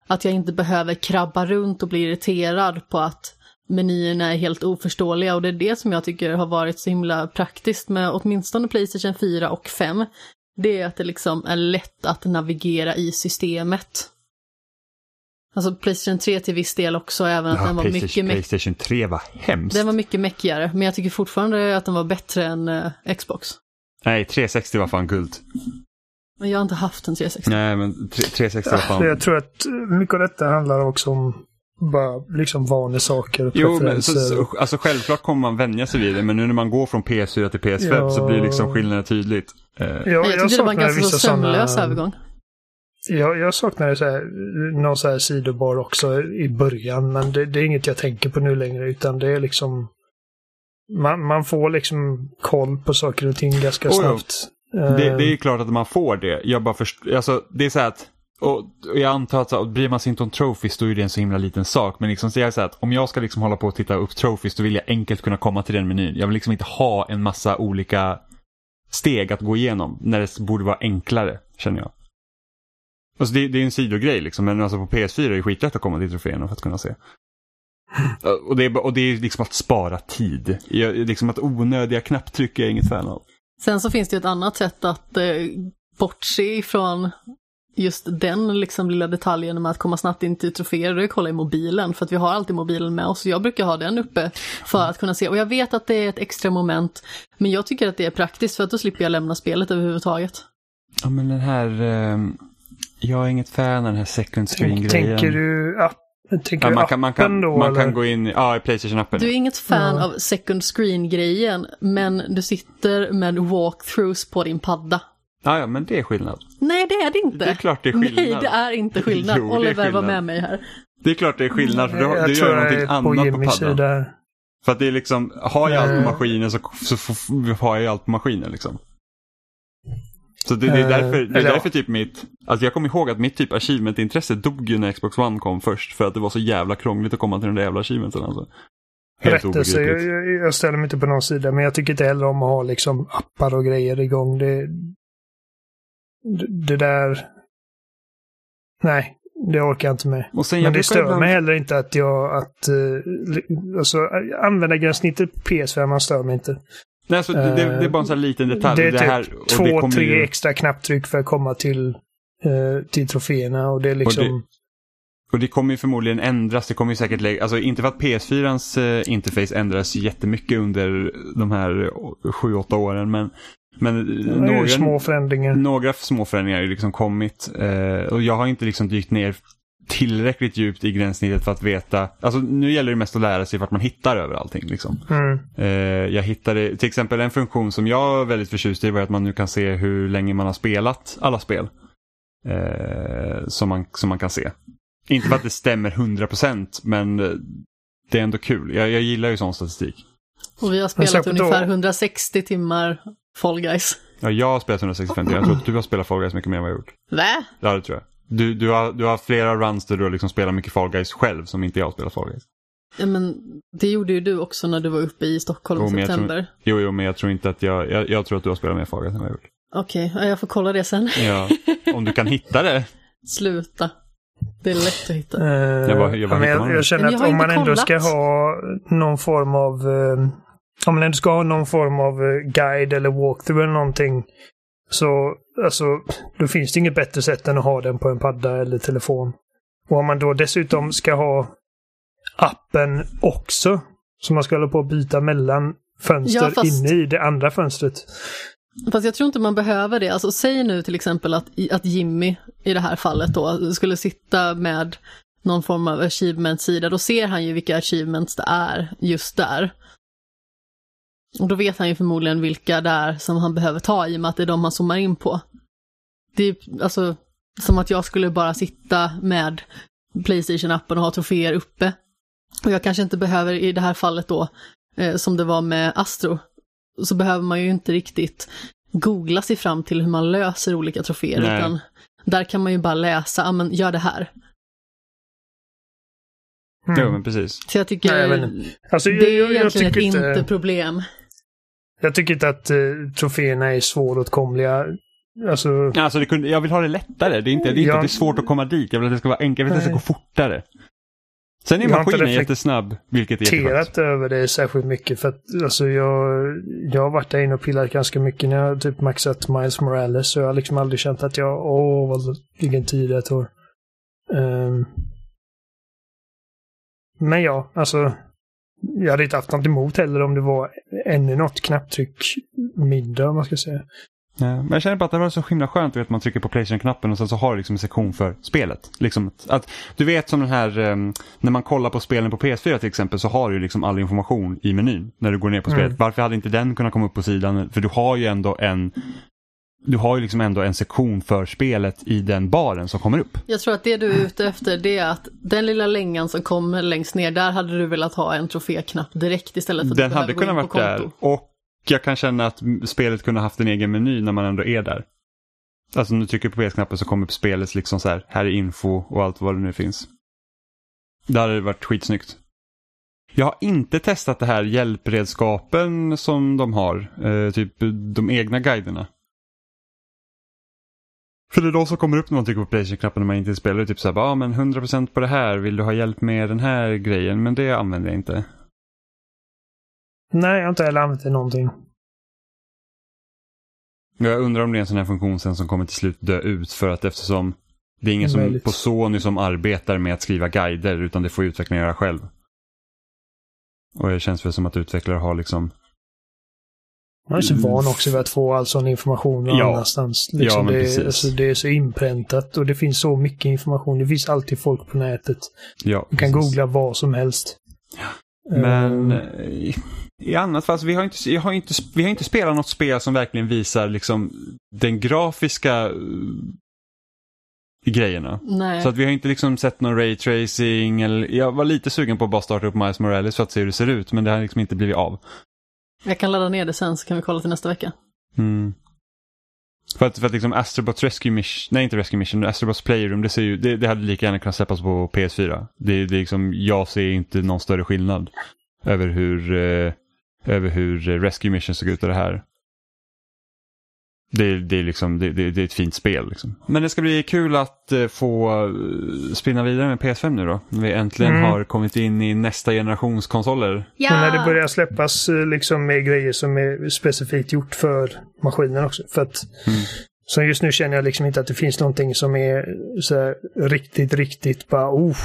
Att jag inte behöver krabba runt och bli irriterad på att menyerna är helt oförståeliga och det är det som jag tycker har varit så himla praktiskt med åtminstone Playstation 4 och 5. Det är att det liksom är lätt att navigera i systemet. Alltså Playstation 3 till viss del också, även att den var mycket Playstation, mäktigare. Playstation 3 var hemskt. Den var mycket mäckigare, men jag tycker fortfarande att den var bättre än eh, Xbox. Nej, 360 var fan guld. Men jag har inte haft en 360. Nej, men tre- 360 var fan... jag tror att mycket av detta handlar också om bara liksom vanesaker och Jo, men så, så, alltså självklart kommer man vänja sig vid det, men nu när man går från PS4 till PS5 Ja. så blir liksom skillnaden tydligt. Eh, Ja, jag tyckte det var en saknar ganska sömnlös såna- övergång. Jag, jag saknar så här, någon så här sidobar också i början, men det, det är inget jag tänker på nu längre, utan det är liksom... Man, man får liksom koll på saker och ting ganska Oh, snabbt. Det, Eh, det är klart att man får det. Jag bara först, alltså, det är så här att, och, och jag antar att så, bryr man sig inte om trophies då är det en så himla liten sak. Men liksom så det så här att om jag ska liksom hålla på och titta upp trophies då vill jag enkelt kunna komma till den menyn. Jag vill liksom inte ha en massa olika steg att gå igenom när det borde vara enklare, känner jag. Alltså det, det är en sidogrej liksom, men alltså på PS4 är det skitlätt att komma till troféerna för att kunna se. Och det, är, och det är liksom att spara tid. Jag, liksom att onödiga knapptryck är jag inget fan av. Sen så finns det ju ett annat sätt att eh, bortse ifrån just den liksom lilla detaljen med att komma snabbt in till troféer, det är att kolla i mobilen, för att vi har alltid mobilen med oss. Jag brukar ha den uppe för att kunna se, och jag vet att det är ett extra moment, men jag tycker att det är praktiskt för att då slipper jag lämna spelet överhuvudtaget. Ja men den här, eh, jag är inget fan av den här second screen grejen. Tänker du app, tänker Ja, man kan, man kan, då? man kan gå in, i- ja i Playstation-appen. Du är inget fan Ja. av second screen-grejen, men du sitter med walkthroughs på din padda. Ja, ja men det är skillnad. Nej, det är det inte. Det är klart det är skillnad. Nej, det är inte skillnad. Jo, Oliver var skillnad. med mig här. Det är klart det är skillnad för du, du gör jag någonting på annat på Jimmys paddan. sida. För att det är liksom, har jag allt på Eh. maskinen så, så, har jag ju allt på maskinen liksom. Så det, det är Eh, därför, det är därför typ mitt, alltså jag kommer ihåg att mitt typ achievement-intresse dog ju när Xbox One kom först. För att det var så jävla krångligt att komma till den där jävla achievementen alltså. Helt Rättelse, jag, jag, jag ställer mig inte på någon sida, men jag tycker inte heller om att ha liksom appar och grejer igång. Det, det, det där... Nej, det orkar jag inte med. Och Men det stör ibland- mig heller inte att jag... Att, uh, alltså, användargränssnittet PS5 man stör mig inte. Nej, alltså, det, det är bara en sån här liten detalj. det är typ här, och det två, kommer tre ju- extra knapptryck för att komma till, eh, till troféerna och det är liksom... Och det kommer ju förmodligen ändras. Det kommer ju säkert lägga, alltså inte för att PS4ans eh, interface ändras jättemycket under de här 7-8 åren. Men, men några, små förändringar. några små förändringar har ju liksom kommit. Eh, och jag har inte liksom dykt ner tillräckligt djupt i gränssnittet för att veta. Alltså nu gäller det mest att lära sig vart man hittar över allting. Liksom. Mm. Eh, jag hittade till exempel en funktion som jag är väldigt förtjust i var att man nu kan se hur länge man har spelat alla spel. Eh, som, man, som man kan se. Inte för att det stämmer 100% men eh, det är ändå kul. Jag, jag gillar ju sån statistik. Och vi har spelat då- ungefär 160 timmar Fall Guys. Ja, jag har spelat 165 timmar. Jag tror att du har spelat Fall Guys mycket mer än vad jag har gjort. Va? Ja, det tror jag. Du, du, har, du har flera runs där du har liksom spelat mycket Fall Guys själv som inte jag har spelat Fall Guys. Ja, men det gjorde ju du också när du var uppe i Stockholm i Jo, jag tror- september. Jo, jo, men jag tror inte att jag, jag, jag tror att du har spelat mer Fall Guys än vad jag har gjort. Okej, ja, jag får kolla det sen. Ja, om du kan hitta det. Sluta. Det är lätt att hitta. Eh, Jag bara- jag bara jag, jag känner att om man inte ändå ska kollat. ha någon form av... Eh, om man ändå ska ha någon form av eh, guide eller walkthrough eller någonting. Så alltså, då finns det inget bättre sätt än att ha den på en padda eller telefon. Och om man då dessutom ska ha appen också. Så man ska hålla på att byta mellan fönster Ja, fast- inne i det andra fönstret. Fast jag tror inte man behöver det. Alltså säg nu till exempel att, att Jimmy i det här fallet då skulle sitta med någon form av achievement-sida. Då ser han ju vilka achievements det är just där. Och då vet han ju förmodligen vilka det är som han behöver ta i och med att det är de han zoomar in på. Det är alltså som att jag skulle bara sitta med Playstation-appen och ha troféer uppe. Och jag kanske inte behöver i det här fallet då, eh, som det var med Astro, så behöver man ju inte riktigt googla sig fram till hur man löser olika troféer, Nej. utan där kan man ju bara läsa, ja men gör det här. Mm. Jo, men precis. Så jag tycker Nej, jag inte. Alltså, det är jag, jag, jag, egentligen ett tycker inte, inte-problem. Jag tycker inte att uh, troféerna är svåråtkomliga. Alltså, Alltså, det kunde, jag vill ha det lättare. Det är inte, det är inte Ja. att det är svårt att komma dit. Jag vill att det ska vara enkelt. Jag vill att det ska gå fortare. Sen är Jag har inte maskinen jättesnabb, vilket är jätteskönt. reflekterat över det särskilt mycket. För att alltså, jag, jag har varit där inne och pillat ganska mycket när jag har typ maxat Miles Morales. Så jag har liksom aldrig känt att jag, åh, vad, vilken tid det tar. Ehm. men ja, alltså. Jag hade inte haft något emot heller om det var ännu något knapptryck mindre, om man ska säga. Ja, men jag känner bara att det var så himla skönt att man trycker på Playstation-knappen och sen så har du liksom en sektion för spelet. Liksom att, att, du vet som den här, ehm, när man kollar på spelen på PS4 till exempel så har du liksom all information i menyn när du går ner på Mm. spelet. Varför hade inte den kunnat komma upp på sidan? För du har ju ändå en du har ju liksom ändå en sektion för spelet i den baren som kommer upp. Jag tror att det du är ute efter det är att den lilla längan som kommer längst ner, där hade du velat ha en troféknapp direkt istället för att Den du hade kunnat varit där och jag kan känna att spelet kunde haft en egen meny när man ändå är där. Alltså när du trycker på PS-knappen så kommer upp spelets liksom så här, här är info och allt vad det nu finns. Det hade varit skitsnyggt. Jag har inte testat det här hjälpredskapen som de har, eh, typ de egna guiderna. För det är de som kommer upp när man trycker på Playstation-knappen när man inte spelar. Typ såhär, ja ah, men 100% på det här, vill du ha hjälp med den här grejen? Men det använder jag inte. Nej, jag har inte heller använt det någonting. Jag undrar om det är en sån här funktion sen som kommer till slut dö ut för att eftersom det är ingen som Möjligt. på Sony som arbetar med att skriva guider utan det får utvecklaren göra själv. Och det känns väl som att utvecklare har liksom Man är så van också vid att få all sån information någon Ja. annanstans. Ja, Liksom men det, är- alltså, det är så inpräntat och det finns så mycket information. Det finns alltid folk på nätet. Ja, Du kan precis. googla vad som helst. Men eh, i, annat fall, så vi har, inte, jag har inte, vi har inte spelat något spel som verkligen visar liksom den grafiska eh, grejerna. Nej. Så att vi har inte liksom sett någon raytracing. Eller, jag var lite sugen på att bara starta upp Miles Morales för att se hur det ser ut men det har liksom inte blivit av. Jag kan ladda ner det sen så kan vi kolla till nästa vecka. Mm. För att, för att liksom Astrobots Rescue Mission, nej inte Rescue Mission, Astrobots Playroom, det, ser ju, det, det hade lika gärna kunnat släppas på PS4. Det, det är liksom, jag ser inte någon större skillnad över hur, eh, över hur Rescue Mission såg ut i det här. Det, det, är liksom, det, det, det är ett fint spel. Liksom. Men det ska bli kul att eh, få eh, spinna vidare med PS5 nu då. Vi äntligen Mm. har kommit in i nästa generations konsoler. Men när det börjar släppas eh, liksom med grejer som är specifikt gjort för maskinen också. För att Mm. så just nu känner jag liksom inte att det finns någonting som är så här, riktigt, riktigt bara oh.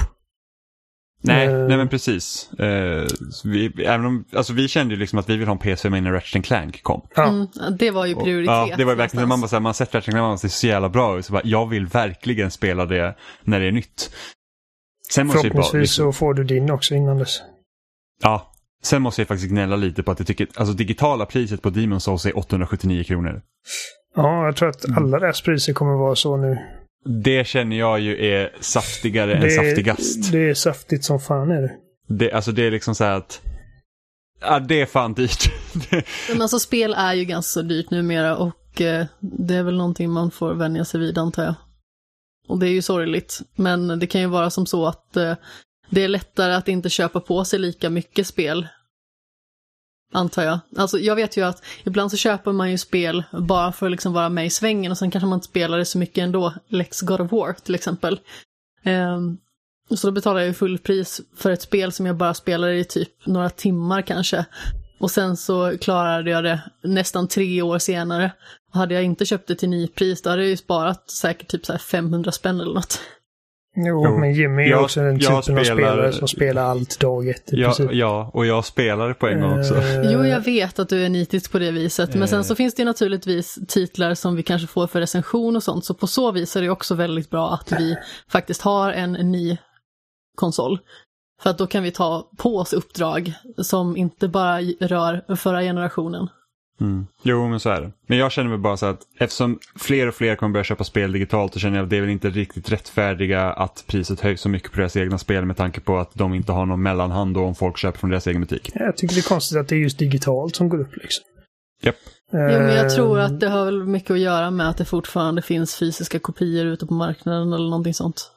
Nej, Eh. nej men precis. Eh, vi, även om, alltså vi kände ju liksom att vi vill ha en PS5 innan Ratchet Clank kom. Mm, det var ju Och- prioritet. Ja, det var ju verkligen, när man, bara, så här, man har sett Ratchet Clank och det ser så jävla bra ut. Så bara, jag vill verkligen spela det när det är nytt. Sen måste jag bara, Förhoppningsvis liksom, så får du din också innan dess. ja, sen måste jag faktiskt gnälla lite på att jag tycker alltså digitala priset på Demon Souls är 879 kronor. Ja, jag tror att Mm. alla deras priser kommer vara så nu. Det känner jag ju är saftigare än saftigast. det är saftigt som fan är det. Det, alltså det är liksom så här att, ja det är fan dyrt. Det- Men alltså spel är ju ganska dyrt numera och eh, det är väl någonting man får vänja sig vid antar jag. Och det är ju sorgligt, men det kan ju vara som så att eh, det är lättare att inte köpa på sig lika mycket spel. Antar jag. Alltså jag vet ju att ibland så köper man ju spel bara för att liksom vara med i svängen och sen kanske man inte spelar det så mycket ändå. Lex God of War till exempel. Um, så då betalar jag ju fullpris för ett spel som jag bara spelar i typ några timmar kanske. Och sen så klarade jag det nästan tre år senare. Och hade jag inte köpt det till nypris då hade jag ju sparat säkert typ så här 500 spänn eller något. Jo, Jo. men Jimmy är Jag- också den typen av spelar- spelare som spelar allt dag ett Ja, ja, och jag spelar på en gång också. Eh, Jo, jag vet att du är nitisk på det viset, men sen så finns det ju naturligtvis titlar som vi kanske får för recension och sånt, så på så vis är det också väldigt bra att vi faktiskt har en ny konsol. För att då kan vi ta på oss uppdrag som inte bara rör förra generationen. Mm. Jo, men så är det. Men jag känner mig bara så att eftersom fler och fler kommer börja köpa spel digitalt så känner jag att det är väl inte riktigt rättfärdiga att priset höjs så mycket på deras egna spel med tanke på att de inte har någon mellanhand då om folk köper från deras egen butik. Jag tycker det är konstigt att det är just digitalt som går upp liksom. Japp. Jo, men jag Eh, tror att det har väl mycket att göra med att det fortfarande finns fysiska kopior ute på marknaden eller någonting sånt.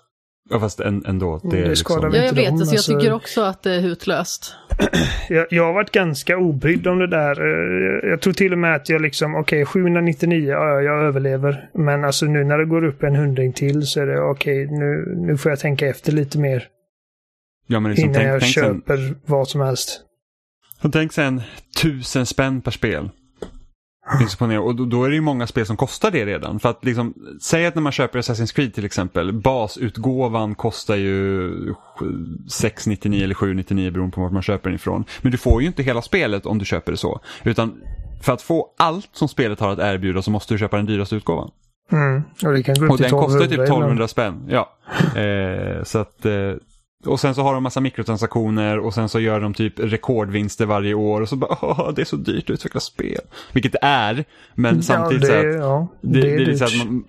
Ja, fast en, ändå. Det, är Det skadar liksom... Ja, jag vet, dem, så jag alltså. tycker också att det är hutlöst. Jag, jag har varit ganska obrydd om det där. Eh, Jag tror till och med att jag liksom, okej, 799, ja, ja, jag överlever. Men alltså nu när det går upp en hundring till så är det okej, nu, nu får jag tänka efter lite mer. Ja, men liksom, innan tänk, jag tänk, sen, köper vad som helst. tänk sen tusen spänn per spel. Finns på ner. Och då, då är det ju många spel som kostar det redan. För att liksom, säg att när man köper Assassin's Creed till exempel, basutgåvan kostar ju 699 eller 799 beroende på vart man köper den ifrån. Men du får ju inte hela spelet om du köper det så. Utan för att få allt som spelet har att erbjuda så måste du köpa den dyraste utgåvan. Mm. Och Och den kostar typ 1200 1200 spänn. Ja. Eh, så att, eh, och sen så har de massa mikrotransaktioner och sen så gör de typ rekordvinster varje år och så bara Åh, det är så dyrt att utveckla spel. Vilket det är, men samtidigt ja, så det, att ja, det, det är lite så dyrt. att man,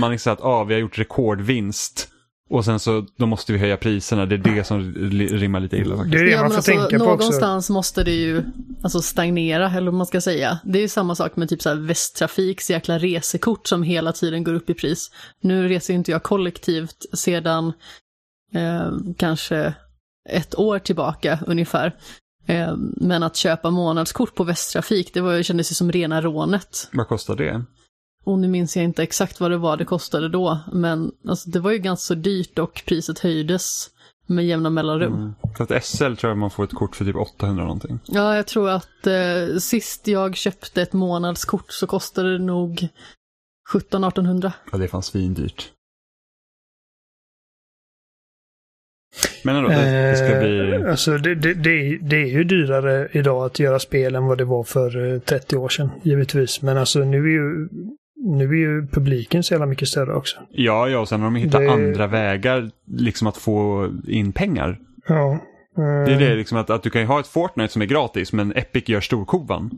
man är så att ah, vi har gjort rekordvinst och sen så då måste vi höja priserna. Det är det som rimmar lite illa faktiskt. Det är det Ja, man men får alltså, tänka på också. någonstans måste det ju alltså, stagnera, eller vad man ska säga. Det är ju samma sak med typ så här Västtrafiks jäkla resekort som hela tiden går upp i pris. Nu reser ju inte jag kollektivt sedan eh, kanske ett år tillbaka ungefär. Eh, men att köpa månadskort på Västtrafik, det var, kändes ju som rena rånet. Vad kostar det? Och nu minns jag inte exakt vad det var det kostade då, men alltså, det var ju ganska dyrt och priset höjdes med jämna mellanrum. Mm. För att SL tror jag man får ett kort för typ 800 någonting. Ja, jag tror att eh, sist jag köpte ett månadskort så kostade det nog 17-1800. Ja, det är fan svindyrt. Men ändå, det, det ska bli... Eh, Alltså det, det, det, är, det är ju dyrare idag att göra spel än vad det var för eh, 30 år sedan, givetvis. Men alltså nu är ju, nu är ju publiken så jävla mycket större också. Ja, ja, och sen har de hittat andra vägar liksom att få in pengar. Ja. eh, Det är det liksom att, att du kan ju ha ett Fortnite som är gratis men Epic gör storkovan.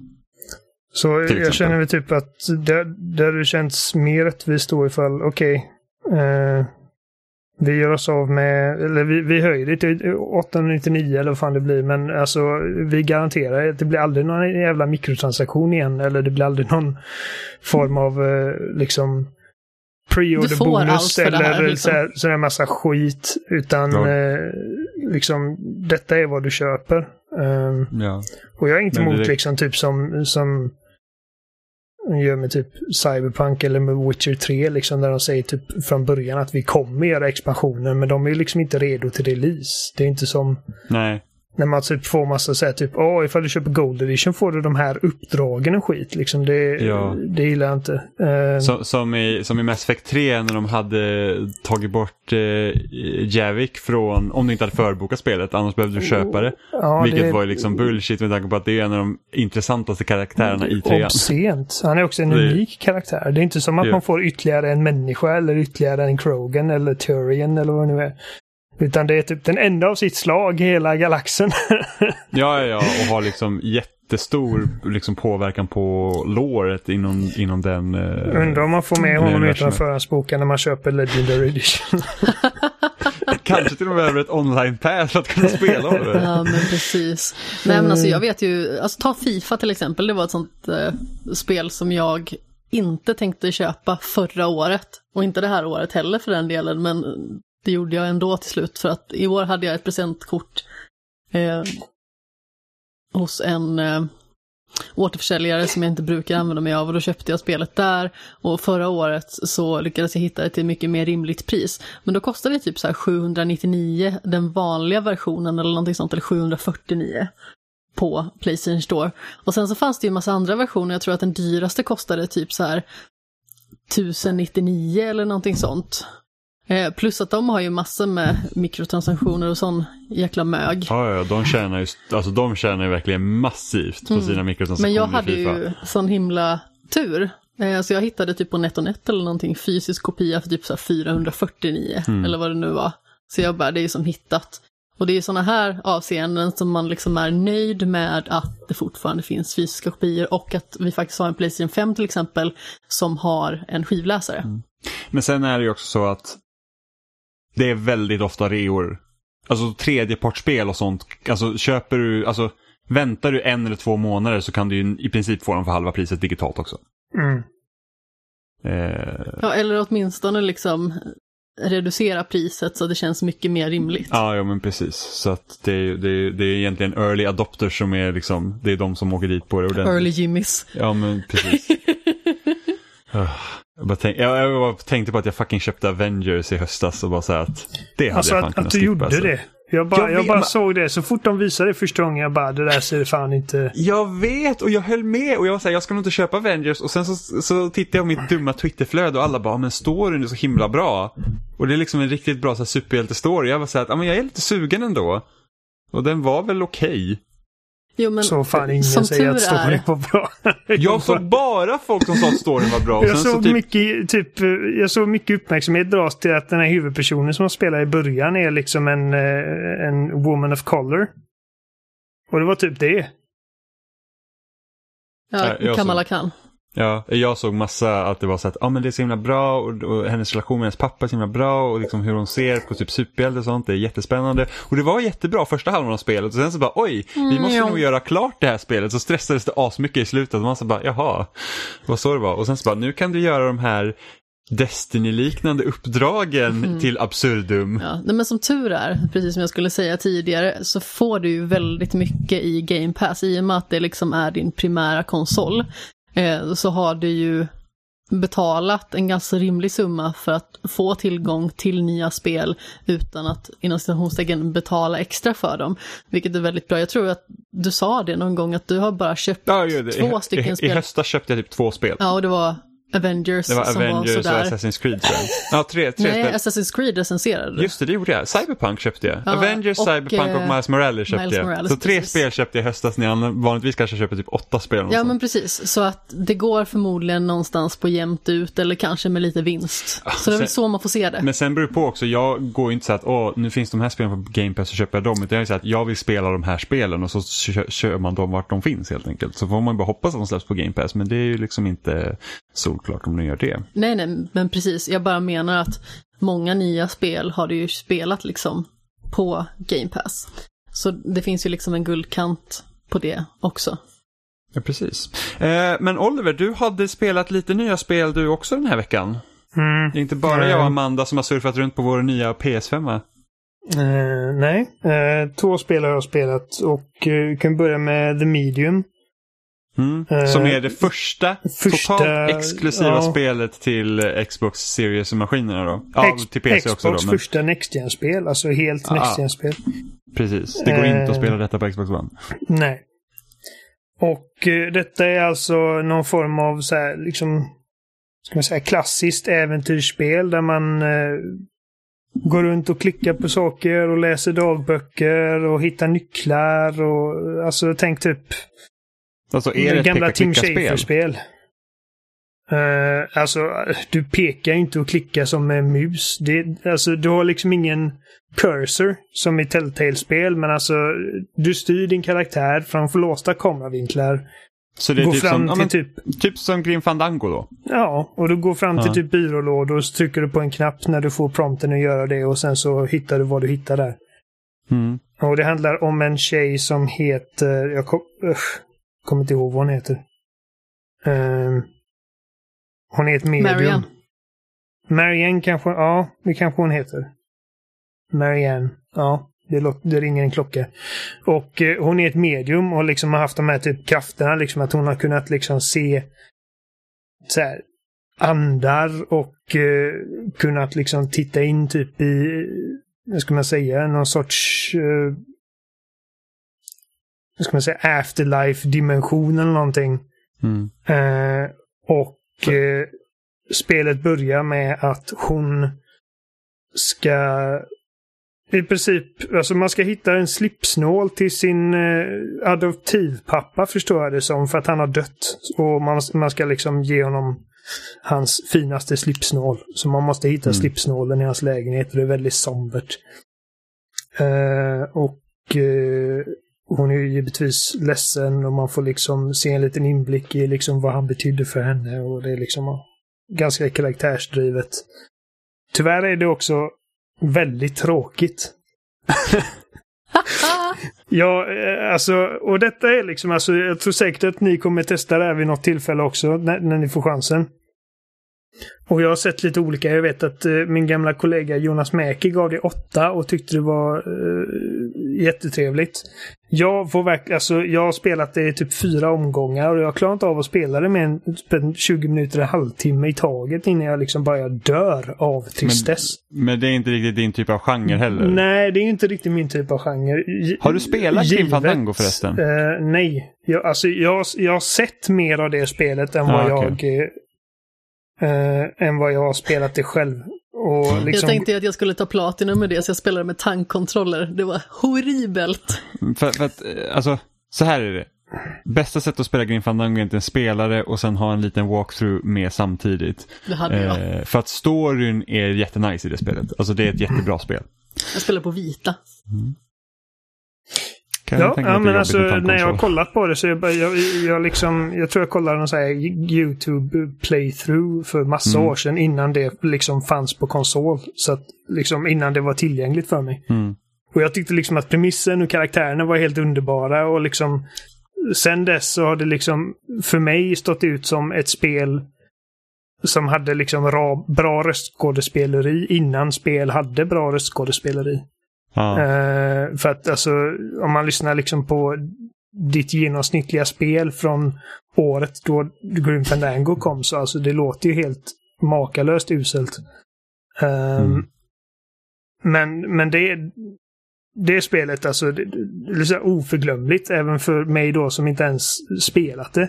Så jag exempel. känner väl typ att det, det hade känts mer rättvist då ifall, okej, eh, vi gör oss av med, eller vi, vi höjer det till 899 eller vad fan det blir, men alltså vi garanterar att det blir aldrig någon jävla mikrotransaktion igen, eller det blir aldrig någon form av eh, liksom pre-order bonus här, eller liksom. så här, sån här massa skit, utan Ja. eh, liksom detta är vad du köper. Ehm, Ja. och jag är inte emot det- liksom typ som, som gör med typ Cyberpunk eller med Witcher 3 liksom där de säger typ från början att vi kommer göra expansioner men de är liksom inte redo till release. Det är inte som Nej när man typ får massa så här typ åh ifall du köper Gold Edition får du de här uppdragen och skit liksom. Det, Ja. det gillar jag inte. Eh, Så, som, i, som i Mass Effect 3 när de hade tagit bort eh, Javik från, om du inte hade förbokat spelet, annars behövde du köpa det. ja, Vilket det var ju liksom bullshit med tanke på att det är en av de intressantaste karaktärerna i trean. obscent. Han är också en Det- unik karaktär. Det är inte som att Ja. man får ytterligare en människa eller ytterligare en Krogan eller Turian eller vad det nu är. Utan det är typ den enda av sitt slag i hela galaxen. Ja, ja, ja, och har liksom jättestor liksom, påverkan på låret inom, inom den. Eh, Undrar om man får med honom universumet. utan förhandsboken när man köper Legendary Edition. Kanske till och med över ett online-pass för att kunna spela Oliver. Ja, men precis. Nej, men alltså jag vet ju, alltså ta Fifa till exempel, det var ett sånt eh, spel som jag inte tänkte köpa förra året. Och inte det här året heller för den delen, men det gjorde jag ändå till slut för att i år hade jag ett presentkort eh, hos en eh, återförsäljare som jag inte brukar använda mig av och då köpte jag spelet där och förra året så lyckades jag hitta det till mycket mer rimligt pris. Men då kostade det typ så här 799 den vanliga versionen eller någonting sånt eller 749 på Playstation Store. Och sen så fanns det ju en massa andra versioner, jag tror att den dyraste kostade typ så här 1099 eller någonting sånt. Eh, plus att de har ju massor med mikrotransaktioner och sån jäkla mög. Ja, ja, de tjänar ju, alltså de tjänar ju verkligen massivt på sina mikrotransaktioner Mm. Men jag hade ju sån himla tur. Eh, Så jag hittade typ på NetOnNet eller någonting fysisk kopia för typ så här 449 Mm. eller vad det nu var. Så jag bara, det är ju som hittat. Och det är sådana här avseenden som man liksom är nöjd med att det fortfarande finns fysiska kopior och att vi faktiskt har en Playstation 5 till exempel som har en skivläsare. Mm. Men sen är det ju också så att det är väldigt ofta reor. Alltså tredjepartsspel och sånt. Alltså köper du, alltså väntar du en eller två månader så kan du ju i princip få dem för halva priset digitalt också. Mm. Eh, Ja, eller åtminstone liksom reducera priset så det känns mycket mer rimligt. ja, ja, men precis. Så att det är, det, är, det är egentligen early adopters som är liksom, det är de som åker dit på det ordentligt. Early Jimmys. Ja, men precis. Jag, tänk, jag, jag tänkte på att jag fucking köpte Avengers i höstas och bara så här att det hade Alltså jag fan att, kunnat att du skippa, gjorde alltså. det. Jag bara, Jag jag vet, bara men- såg det. Så fort de visade det första gången, jag bara, det där ser fan inte... Jag vet och jag höll med och jag var såhär, jag ska nog inte köpa Avengers och sen så, så tittade jag på mitt dumma Twitterflöde och alla bara, men storyn är så himla bra. Och det är liksom en riktigt bra så superhjältestory. Jag var såhär, ja men jag är lite sugen ändå. Och den var väl okej. Jo, men Så fan ingen som säger att storyn var bra. Jag såg bara folk som sa att storyn var bra. Och Jag sen så såg, typ, mycket, typ, jag såg mycket uppmärksamhet dras till att den här huvudpersonen som spelar i början är liksom en, eh, en woman of color. Och det var typ det. Ja, Kamala Khan. Ja, jag såg massa att det var så att ah, men det är så himla bra och, och hennes relation med hennes pappa är så himla bra och liksom hur hon ser på typ superhjälte och sånt, det är jättespännande. Och det var jättebra första halvan av spelet och sen så bara oj, vi måste ja. nog göra klart det här spelet. Så stressades det asmycket i slutet och man så bara jaha, vad så det var. Och sen så bara nu kan du göra de här Destiny-liknande uppdragen till absurdum. Ja, men som tur är, precis som jag skulle säga tidigare, så får du ju väldigt mycket i Game Pass. I och med att det liksom är din primära konsol, eh, så har du ju betalat en ganska rimlig summa för att få tillgång till nya spel utan att inom citationstecken betala extra för dem. Vilket är väldigt bra. Jag tror att du sa det någon gång att du har bara köpt Ja, två I, stycken i, I spel. höstas köpte jag typ två spel. Ja, och det var Avengers Det var som Avengers var och sådär. Assassin's Creed. jag. Ja, tre, tre Nej, spel. Assassin's Creed recenserade du. Just det, det gjorde jag. Cyberpunk köpte jag. Ja, Avengers, och, Cyberpunk och eh, Miles Morales köpte Miles jag. Morales, så tre precis. spel köpte jag i höstas när jag vanligtvis kanske köper typ åtta spel. Ja men precis, så att det går förmodligen någonstans på jämnt ut eller kanske med lite vinst. så det är väl sen- så man får se det. Men sen beror det på också, jag går ju inte så att åh, nu finns de här spelen på Game Pass så köper jag dem. Utan jag är så att jag vill spela de här spelen och så kö- kör man dem vart de finns helt enkelt. Så får man bara hoppas att de släpps på Game Pass. Men det är ju liksom inte solklart om de gör det. Nej nej, men precis, jag bara menar att många nya spel har du ju spelat liksom på Game Pass. Så det finns ju liksom en guldkant på det också. Ja, precis. Eh, men Oliver, du hade spelat lite nya spel du också den här veckan. Mm. Det är inte bara jag och Amanda som har surfat runt på vår nya PS5 va? Eh, nej, eh, två spel har jag spelat och eh, vi kan börja med The Medium. Mm. Eh, Som är det första, första- totalt exklusiva ja. spelet till eh, Xbox Series-maskinerna då. Ja, Ex- till PC Xbox också då. Men första Next Gen-spel, alltså helt Ah. Next Gen-spel. precis, det går inte att Eh. spela detta på Xbox One. Nej. Och eh, detta är alltså någon form av så här, liksom, ska man säga, klassiskt äventyrsspel där man eh, går runt och klickar på saker och läser dagböcker och hittar nycklar och alltså tänk typ Alltså är det ett gamla Tim? Schafer-spel. Uh, alltså, du pekar inte och klickar som en mus. Det, alltså, du har liksom ingen cursor som i Telltale-spel, men alltså du styr din karaktär framför låsta kameravinklar. Så det är går typ fram som, ja, till men, typ, typ som Grim Fandango då? ja, och du går fram till Ja. typ byrålådor och så trycker du på en knapp när du får prompten att göra det och sen så hittar du vad du hittar där. Mm. Och det handlar om en tjej som heter, jag kom, usch, kommer inte ihåg vad hon heter. Ehm, hon är ett medium. Marianne. Marianne kanske, ja, det kanske hon heter. Marianne, ja. Det, låter, det ringer en klocka. Och eh, hon är ett medium och liksom har haft de här typ krafterna, liksom att hon har kunnat liksom se så här, andar och eh, kunnat liksom titta in typ i, vad ska man säga, någon sorts eh, ska man säga, afterlife-dimension eller någonting. Mm. Eh, och eh, spelet börjar med att hon ska i princip, alltså man ska hitta en slipsnål till sin eh, adoptivpappa förstår jag det som, för att han har dött. Och man, man ska liksom ge honom hans finaste slipsnål. Så man måste hitta Mm. slipsnålen i hans lägenhet och det är väldigt sombert. Eh, och eh, hon är ju givetvis ledsen och man får liksom se en liten inblick i liksom vad han betydde för henne och det är liksom ganska karaktärsdrivet. Tyvärr är det också väldigt tråkigt. Ja, eh, alltså, och detta är liksom, alltså, jag tror säkert att ni kommer testa det här vid något tillfälle också, när, när ni får chansen. Och jag har sett lite olika. Jag vet att eh, min gamla kollega Jonas Mäki gav det åtta och tyckte det var eh, jättetrevligt. Jag får alltså jag har spelat det i typ fyra omgångar och jag klarar inte av att spela det med en, typ en 20 minuter, en halvtimme i taget innan jag liksom bara dör av tristess. Men det är inte riktigt din typ av genre heller? Nej, det är inte riktigt min typ av genre. Gi- Har du spelat Grim givet, Fandango förresten? eh, nej. Jag, alltså, jag, jag har sett mer av det spelet än Ah, vad okej. jag... Eh, än vad jag har spelat det själv. Och Mm. liksom, Jag tänkte att jag skulle ta platinum med det, så jag spelade med tankkontroller. Det var horribelt. För, för att, eh, alltså, så här är det. Bästa sättet att spela Grim Fandango är inte en spelare och sen ha en liten walkthrough med samtidigt. Det hade jag. Eh, för att storyn är jättenice i det spelet. Alltså det är ett jättebra spel. Jag spelade på vita. Kan Ja, ja men alltså när jag har kollat på det så jag, jag, jag liksom, jag tror jag kollade någon här YouTube playthrough för massa Mm. år sedan innan det liksom fanns på konsol. Så att liksom innan det var tillgängligt för mig. Mm. Och jag tyckte liksom att premissen och karaktärerna var helt underbara och liksom sen dess så har det liksom för mig stått ut som ett spel som hade liksom ra, bra röstskådespeleri innan spel hade bra röstskådespeleri. Ja. Eh, för att alltså, om man lyssnar liksom på ditt genomsnittliga spel från året då Grim Fandango kom så alltså det låter ju helt makalöst uselt. Ehm, Mm. Men, men det, det spelet alltså, det, det är så här oförglömligt även för mig då som inte ens spelat det.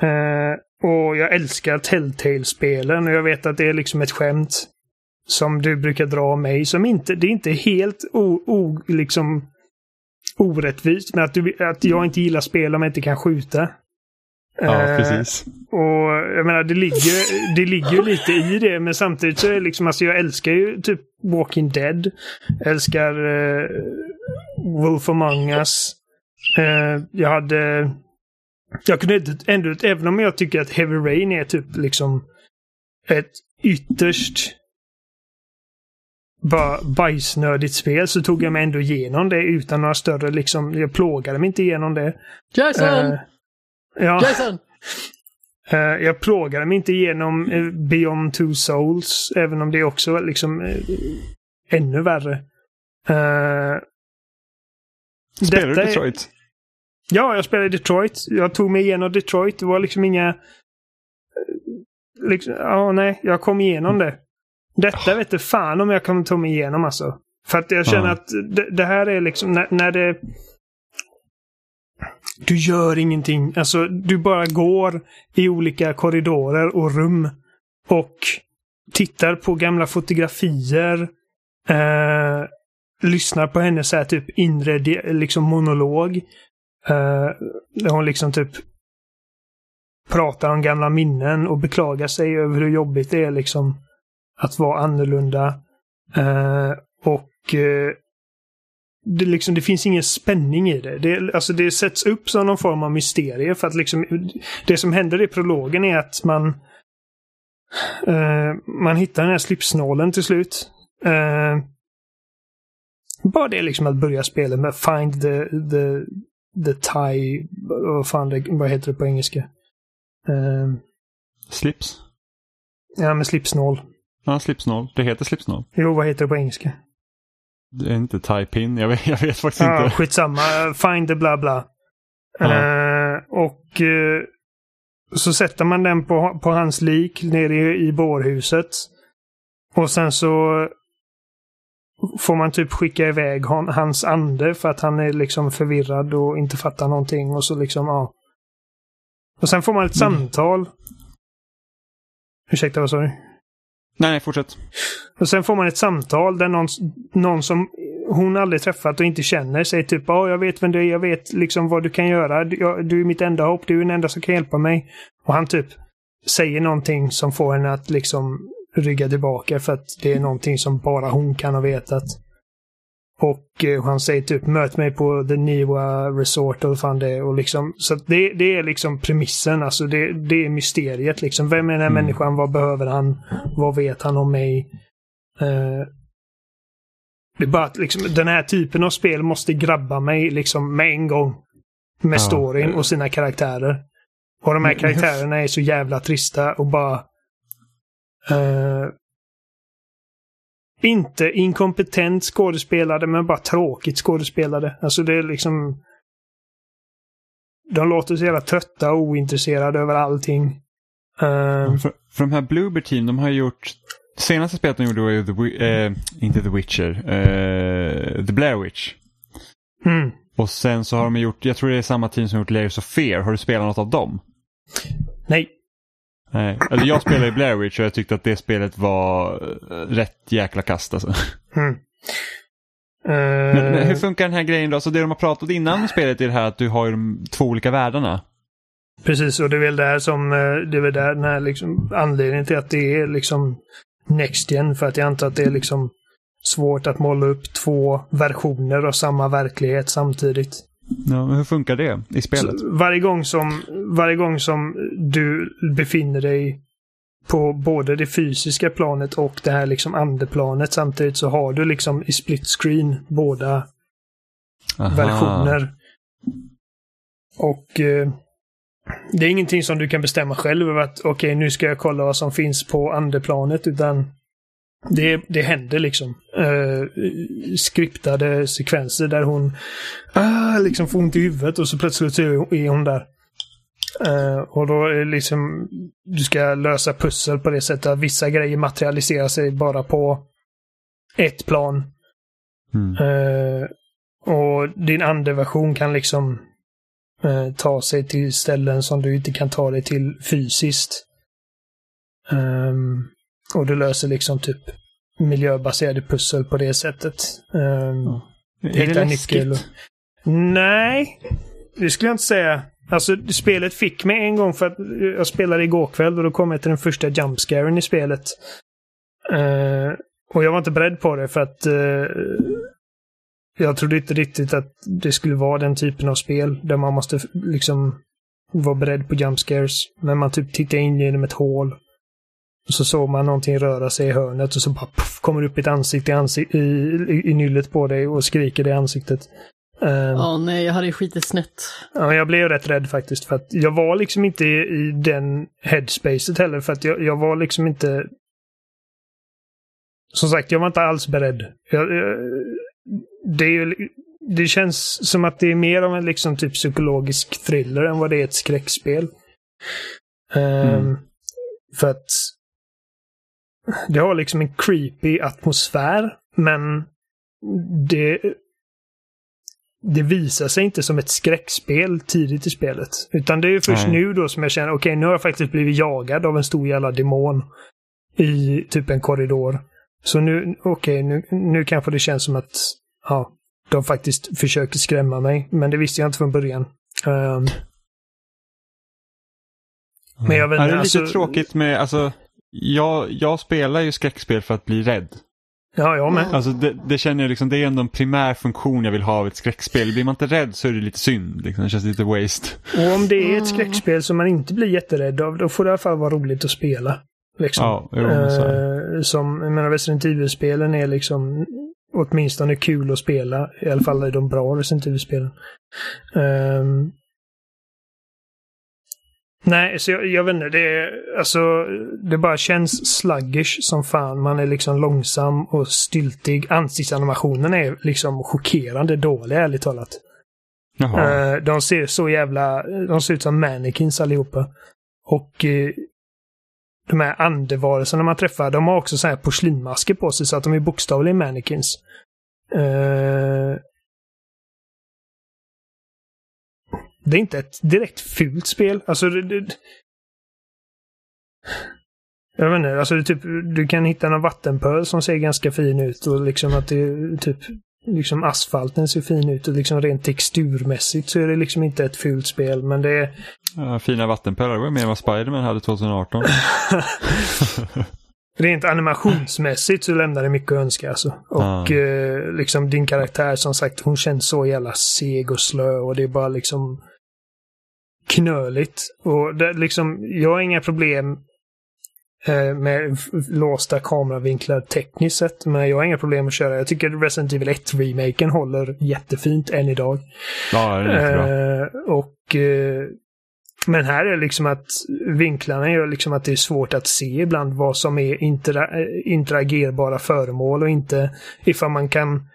Eh, och jag älskar Telltale-spelen och jag vet att det är liksom ett skämt som du brukar dra av mig som inte, det är inte helt o, o, liksom orättvist med att, du, att jag inte gillar spel om jag inte kan skjuta. ja, Eh, precis. och jag menar, det ligger, det ligger ju lite i det, men samtidigt så är det liksom, alltså jag älskar ju typ Walking Dead. Jag älskar eh, Wolf Among Us. Eh, jag hade... Jag kunde ändå, även om jag tycker att Heavy Rain är typ liksom ett ytterst bara bajsnödigt spel så tog jag mig ändå igenom det utan några större liksom, jag plågade mig inte igenom det. Jason! Eh, ja. Jason! Eh, jag plågade mig inte igenom eh, Beyond Two Souls, även om det också var liksom uh, ännu värre. Uh, Spelar du detta är- Detroit? Ja, jag spelade Detroit. Jag tog mig igenom Detroit. Det var liksom inga... Liksom, ja, nej, jag kom igenom det. Detta vet du fan om jag kommer ta mig igenom alltså. För att jag känner Ja. att det, det här är liksom när, när det... Du gör ingenting. Alltså, du bara går i olika korridorer och rum. Och tittar på gamla fotografier. Eh, lyssnar på hennes så här typ inre liksom monolog. Eh, där hon liksom typ pratar om gamla minnen och beklagar sig över hur jobbigt det är liksom att vara annorlunda. Eh, och eh, det, liksom, det finns ingen spänning i det. det. Alltså det sätts upp som någon form av mysterie för att liksom det som händer i prologen är att man eh, man hittar den här slipsnålen till slut. Eh, bara det liksom att börja spela med Find the, the, the tie, vad fan det, vad heter det på engelska? Uh, Slips? Ja, med slipsnål. Ja, slipsnål. Det heter slipsnål. Jo, vad heter det på engelska? Det är inte tie pin. Jag vet, jag vet faktiskt ja, inte. Skitsamma. Find the bla bla. Ja. Uh, och uh, så sätter man den på, på hans lik nere i, i bårhuset. Och sen så får man typ skicka iväg hon, hans ande för att han är liksom förvirrad och inte fattar någonting och så liksom, ja. Och sen får man ett mm. samtal. Ursäkta, vad sa du? Nej, nej, fortsätt. Och sen får man ett samtal där någon, någon som hon aldrig träffat och inte känner säger typ ja, jag vet vem du är, jag vet liksom vad du kan göra. Du, jag, du är mitt enda hopp, du är den enda som kan hjälpa mig. Och han typ säger någonting som får henne att liksom rygga tillbaka för att det är någonting som bara hon kan ha vetat. Och eh, han säger typ möt mig på The Niwa Resort och fan det och liksom. Så det, det är liksom premissen, alltså det, det är mysteriet liksom. Vem är den här mm. människan? Vad behöver han? Vad vet han om mig? Uh, det är bara att liksom, den här typen av spel måste grabba mig liksom med en gång. Med ja. storyn och sina karaktärer. Och de här karaktärerna är så jävla trista och bara Uh, inte inkompetent skådespelade, men bara tråkigt skådespelade. Alltså det är liksom... De låter så jävla trötta och ointresserade över allting. Uh, för, för de här Bloober Team, de har gjort... Senaste spelet de gjorde var ju The, eh, inte The Witcher, eh, The Blair Witch. Mm. Och sen så har de gjort, jag tror det är samma team som gjort Layers of Fear. Har du spelat något av dem? Nej. Nej, eller jag spelade i Blair Witch och jag tyckte att det spelet var eh, rätt jäkla kast alltså. Mm. Men, men, hur funkar den här grejen då? Så det de har pratat innan spelet är det här att du har de två olika världarna. Precis, och det är väl där som, eh, det är väl där den här liksom anledningen till att det är liksom Next Gen, för att jag antar att det är liksom svårt att måla upp två versioner av samma verklighet samtidigt. Ja, hur funkar det i spelet? Så varje, gång som, varje gång som du befinner dig på både det fysiska planet och det här liksom andeplanet samtidigt så har du liksom i split screen båda Aha. versioner. Och eh, det är ingenting som du kan bestämma själv att okej, okay, nu ska jag kolla vad som finns på andeplanet, utan det, det händer liksom. Uh, skriptade sekvenser där hon uh, liksom får ont i huvudet och så plötsligt så är hon där. Uh, och då är det liksom, du ska lösa pussel på det sättet att vissa grejer materialiserar sig bara på ett plan. Mm. Uh, och din andeversion kan liksom uh, ta sig till ställen som du inte kan ta dig till fysiskt. Um, och du löser liksom typ miljöbaserade pussel på det sättet. Um, ja. Är det läskigt? Och... Nej, det skulle jag inte säga. Alltså, spelet fick mig en gång för att jag spelade igår kväll och då kom jag till den första jumpscaren i spelet. Uh, och jag var inte beredd på det för att uh, jag trodde inte riktigt att det skulle vara den typen av spel där man måste liksom vara beredd på jumpscares. Men man typ tittar in genom ett hål så såg man någonting röra sig i hörnet och så bara puff, kommer upp ett ansikte i, ansik i, i, i nyllet på dig och skriker det i ansiktet. Ehm. Ja, um, oh, nej, jag hade ju skitit snett. Ja, jag blev rätt rädd faktiskt. För att jag var liksom inte i, i den headspacet heller. För att jag, jag var liksom inte... Som sagt, jag var inte alls beredd. Jag, jag, det, är, det känns som att det är mer av en liksom typ psykologisk thriller än vad det är ett skräckspel. Um, mm. För att det har liksom en creepy atmosfär, men det, det visar sig inte som ett skräckspel tidigt i spelet. Utan det är först Nej. nu då som jag känner, okej okay, nu har jag faktiskt blivit jagad av en stor jävla demon i typ en korridor. Så nu, okej, okay, nu, nu kanske det känns som att ja, de faktiskt försökte skrämma mig. Men det visste jag inte från början. Um, Men jag vet Ja, det är lite alltså- tråkigt med, alltså, jag, jag spelar ju skräckspel för att bli rädd. Ja, jag med. Alltså det, det känner jag liksom, det är ändå en primär funktion jag vill ha av ett skräckspel. Blir man inte rädd så är det lite synd. Liksom. Det känns lite waste. Och om det är ett skräckspel som man inte blir jätterädd av, då får det i alla fall vara roligt att spela. Liksom. Ja, jo. Eh, som, jag menar, Resident Evil-spelen är liksom åtminstone kul att spela. I alla fall är de bra Resident Evil-spelen. Ehm, nej, så jag, jag vet inte. Det, är, alltså, det bara känns sluggish som fan. Man är liksom långsam och styltig. Ansiktsanimationen är liksom chockerande dålig, ärligt talat. Jaha. Eh, de ser så jävla... De ser ut som mannequins allihopa. Och eh, de här andevarelserna man träffar, de har också så här porslinmasker på sig så att de är bokstavligen mannequins. Eh, det är inte ett direkt fult spel. Alltså, det, det, jag vet inte, alltså typ, du kan hitta någon vattenpöl som ser ganska fin ut och liksom att det typ liksom asfalten ser fin ut och liksom rent texturmässigt så är det liksom inte ett fult spel men det är Ja, fina vattenpölar, det var mer än vad Spiderman hade 2018. Rent animationsmässigt så lämnar det mycket att önska alltså. Och Ja. eh, liksom din karaktär som sagt, hon känns så jävla seg och slö och det är bara liksom knöligt. Och det, liksom, jag har inga problem eh, med låsta kameravinklar tekniskt sett, men jag har inga problem att köra. Jag tycker Resident Evil 1-remaken håller jättefint än idag. Ja, det är jättebra. Eh, och, eh, men här är liksom att vinklarna gör liksom att det är svårt att se ibland vad som är intera eh, interagerbara föremål och inte ifall man kan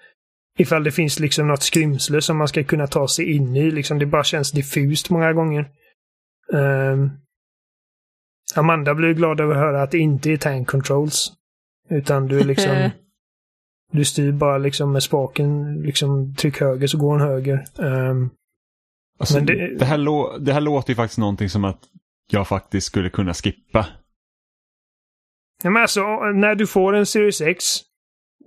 Ifall det finns liksom något skrymsle som man ska kunna ta sig in i. Liksom det bara känns diffust många gånger. Ehm, Amanda blir glad över att höra att det inte är tank controls. Utan du är liksom Du styr bara liksom med spaken, liksom tryck höger så går den höger. Ehm, Alltså, men det... det- här det här låter ju faktiskt någonting som att jag faktiskt skulle kunna skippa. Ja, men alltså, när du får en Series X.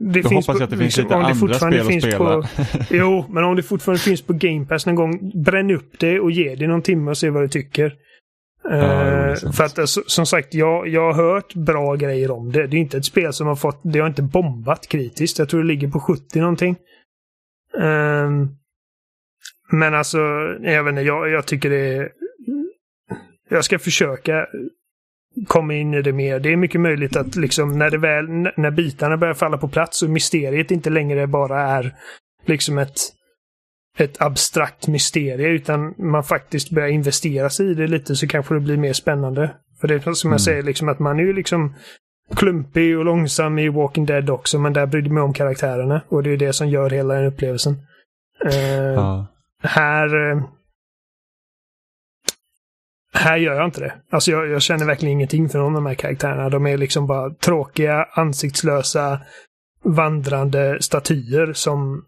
Det Då hoppas jag att det finns lite om det andra fortfarande spel att finns spela. På, jo, men om det fortfarande finns på Game Pass någon gång, bränn upp det och ge det någon timme och se vad du tycker. sant. för att alltså, som sagt, jag, jag har hört bra grejer om det. Det är inte ett spel som har fått, det har inte bombat kritiskt. Jag tror det ligger på 70 någonting. Ehm, men alltså, jag vet inte, jag, jag tycker det är... Jag ska försöka komma in i det mer. Det är mycket möjligt att liksom när det väl, när bitarna börjar falla på plats och mysteriet inte längre bara är liksom ett, ett abstrakt mysterie utan man faktiskt börjar investera sig i det lite så kanske det blir mer spännande. För det är som Mm. jag säger, liksom att man är ju liksom klumpig och långsam i Walking Dead också, men där jag mig om karaktärerna och det är det som gör hela den upplevelsen. Eh, ja. här... Här gör jag inte det. Alltså jag, jag känner verkligen ingenting för någon av de här karaktärerna. De är liksom bara tråkiga, ansiktslösa, vandrande statyer som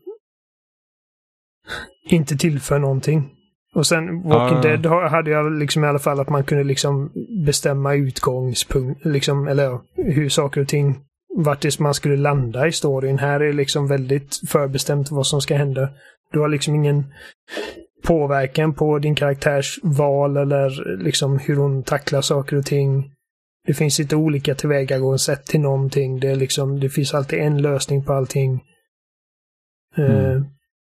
inte tillför någonting. Och sen Walking Ja. Dead ha- hade jag liksom i alla fall att man kunde liksom bestämma utgångspunkt, liksom, eller hur saker och ting, vart det man skulle landa i storyn. Här är det liksom väldigt förbestämt vad som ska hända. Du har liksom ingen påverkan på din karaktärs val eller liksom hur hon tacklar saker och ting. Det finns lite olika tillvägagångssätt till någonting. Det, är liksom, det finns alltid en lösning på allting. Eh, Mm.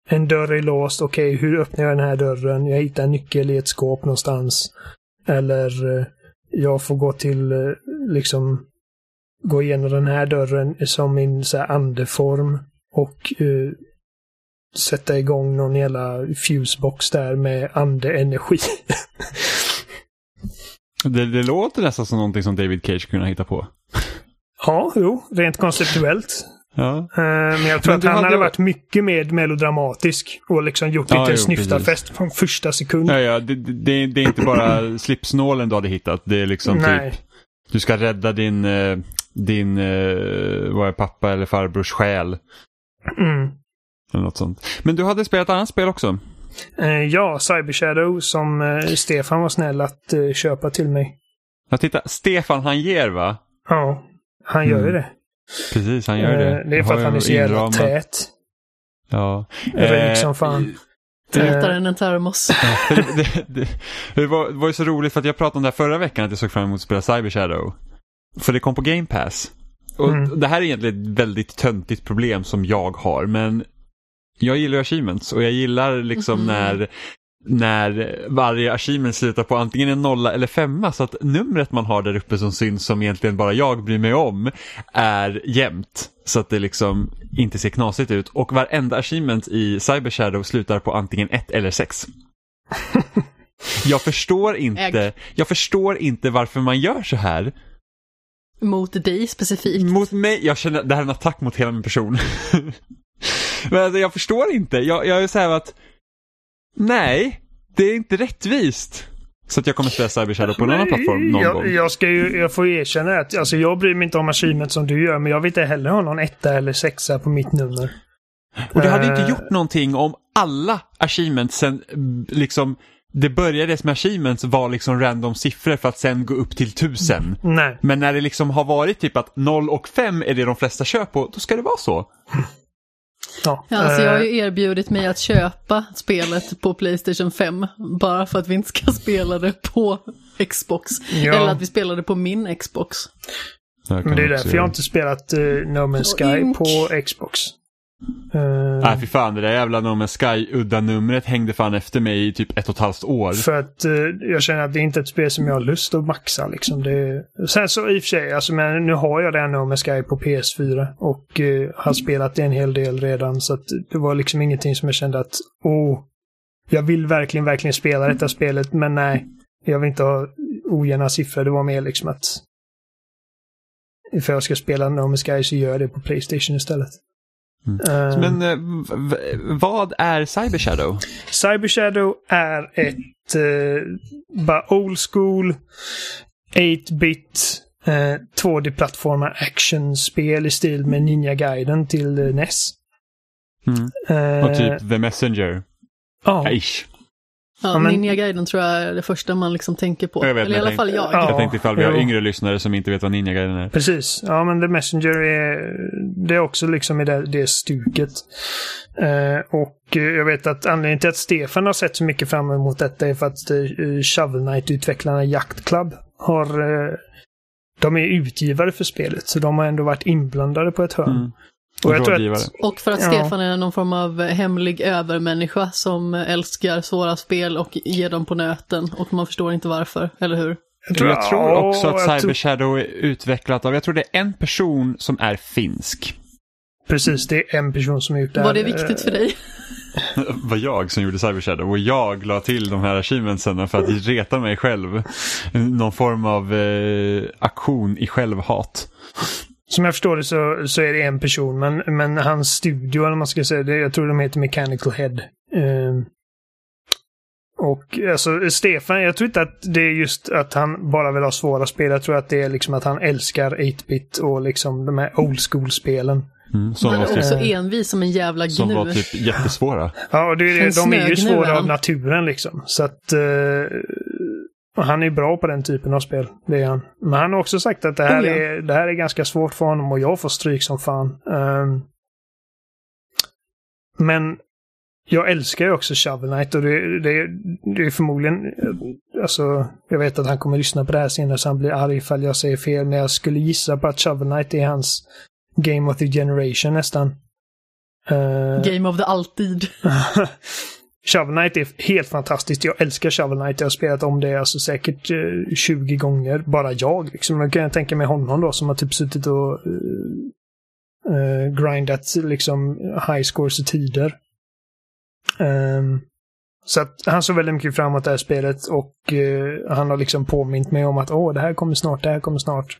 en dörr är låst. Okej, hur öppnar jag den här dörren? Jag hittar en nyckel i ett skåp någonstans. Eller eh, jag får gå till, eh, liksom, gå igenom den här dörren som min så här, andeform. Och sätta igång någon jävla fusebox där med andeenergi. det, det låter nästan som någonting som David Cage kunde hitta på. ja, jo, rent konceptuellt. Ja. Eh, Men jag tror Men att han hade- hade varit mycket mer melodramatisk och liksom gjort Ja, lite snyftarfest från första sekund. Ja, ja, det, det, det är inte bara slipsnålen du hade hittat. Det är liksom Nej. typ, du ska rädda din, eh, din eh, vad är pappa eller farbrors själ. Mm. Eller något sånt. Men du hade spelat ett annat spel också. Eh, Ja, Cyber Shadow som eh, Stefan var snäll att eh, köpa till mig. Jag tittar, Stefan han ger va? Ja, han gör ju Mm. det. Precis, han gör det. Eh, Det är för att han är så jävla inramat. tät. Ja. Rik Eh, som fan. Tätare än en termos. det, det, det, det, var, det var ju så roligt för att jag pratade om det här förra veckan att jag såg fram emot att spela Cyber Shadow. För det kom på Game Pass. Och Mm. Det här är egentligen ett väldigt töntigt problem som jag har men jag gillar achievements och jag gillar liksom Mhm. när när varje achievement slutar på antingen en nolla eller femma så att numret man har där uppe som syns som egentligen bara jag bryr mig om är jämnt. Så att det liksom inte ser knasigt ut och varenda achievement i Cyber Shadow slutar på antingen ett eller sex. Jag förstår inte, jag förstår inte varför man gör så här. Mot dig specifikt. Mot mig, jag känner det här är en attack mot hela min person. Men alltså, jag förstår inte, jag, jag är så här att nej, det är inte rättvist. Så att jag kommer spela Cyber Shadow på en annan plattform någon jag, gång. Jag, ska ju, jag får ju erkänna att alltså, jag bryr mig inte om achievement som du gör, men jag vill inte heller ha någon etta eller sexa på mitt nummer. Och det hade Eh, inte gjort någonting om alla achievements sen liksom det började med achievements var liksom random siffror för att sen gå upp till tusen. Nej. Men när det liksom har varit typ att 0 och 5 är det de flesta kör på, då ska det vara så. Ja. Ja, alltså jag har Eh, ju erbjudit mig att köpa spelet på Playstation 5 bara för att vi inte ska spela det på Xbox. Ja. Eller att vi spelar det på min Xbox. men det är därför jag inte spelat uh, No Man's Sky Ink. på Xbox. Eh, Nej fy fan, det där jävla No Man's Sky udda numret hängde fan efter mig i typ ett och ett halvt år. För att eh, jag känner att det är inte ett spel som jag har lust att maxa liksom. Det, sen så i och för sig, alltså, men nu har jag det här Man's Sky på PS4 och eh, har spelat det en hel del redan så det var liksom ingenting som jag kände att åh, jag vill verkligen, verkligen spela detta spelet men nej, jag vill inte ha ojämna siffror. Det var mer liksom att för jag ska spela No Man's Sky så gör jag det på Playstation istället. Mm. Men eh, vad är Cyber Shadow? Cyber Shadow är ett eh, bara old school 8-bit eh, 2D-plattformar actionspel i stil med Ninja Gaiden till eh, NES. Mm. Eh, Och typ The Messenger. ja. Ish. Ja, Ja, men- Ninja-guiden tror jag är det första man liksom tänker på. Jag vet, Eller i alla fall jag. Ja. Jag tänkte ifall vi har jo. yngre lyssnare som inte vet vad Ninja Gaiden är. Precis. Ja, men The Messenger är, det är också liksom i det, det stuket. Eh, och jag vet att anledningen till att Stefan har sett så mycket fram emot detta är för att eh, Shovel Knight-utvecklarna Yacht Club har eh, de är utgivare för spelet, så de har ändå varit inblandade på ett hörn. Mm. Och jag tror att, Och för att Ja. Stefan är någon form av hemlig övermänniska som älskar svåra spel och ger dem på nöten och man förstår inte varför, eller hur? jag Jag tror också att jag Cyber tror- Shadow är utvecklat av, jag tror det är en person som är finsk. Precis, det är en person som har gjort det här. Var det viktigt för dig? var jag som gjorde Cyber Shadow och jag la till de här achievementsen för att reta mig själv. Någon form av eh, aktion i självhat. Som jag förstår det så, så är det en person, men, men hans studio, eller man ska säga, det, jag tror de heter Mechanical Head. Ehm, och alltså Stefan, jag tror inte att det är just att han bara vill ha svåra spel. Jag tror att det är liksom att han älskar 8-bit och liksom de här old school-spelen. Mm, som, Han var är typ, också envis som en jävla som var gnu. typ jättesvåra. Ja, och det är, En det- de är ju svåra av naturen liksom. Så att... han är bra på den typen av spel. Det är han. Men han har också sagt att det här, är, det här är ganska svårt för honom och jag får stryk som fan. Ehm, men jag älskar ju också Shovel Knight och det, det, det är förmodligen... Alltså, jag vet att han kommer lyssna på det här senare så han blir arg ifall jag säger fel. Men jag skulle gissa på att Shovel Knight är hans Game of the Generation nästan. Eh, Game of the alltid. Shovel Knight är helt fantastiskt. Jag älskar Shovel Knight. Jag har spelat om det alltså säkert eh, 20 gånger. Bara jag. Liksom. Jag kan tänka mig honom då som har typ suttit och uh, grindat liksom high scores i tider. Um, så att han såg väldigt mycket framåt det här spelet och uh, han har liksom påmint mig om att åh, det här kommer snart, det här kommer snart.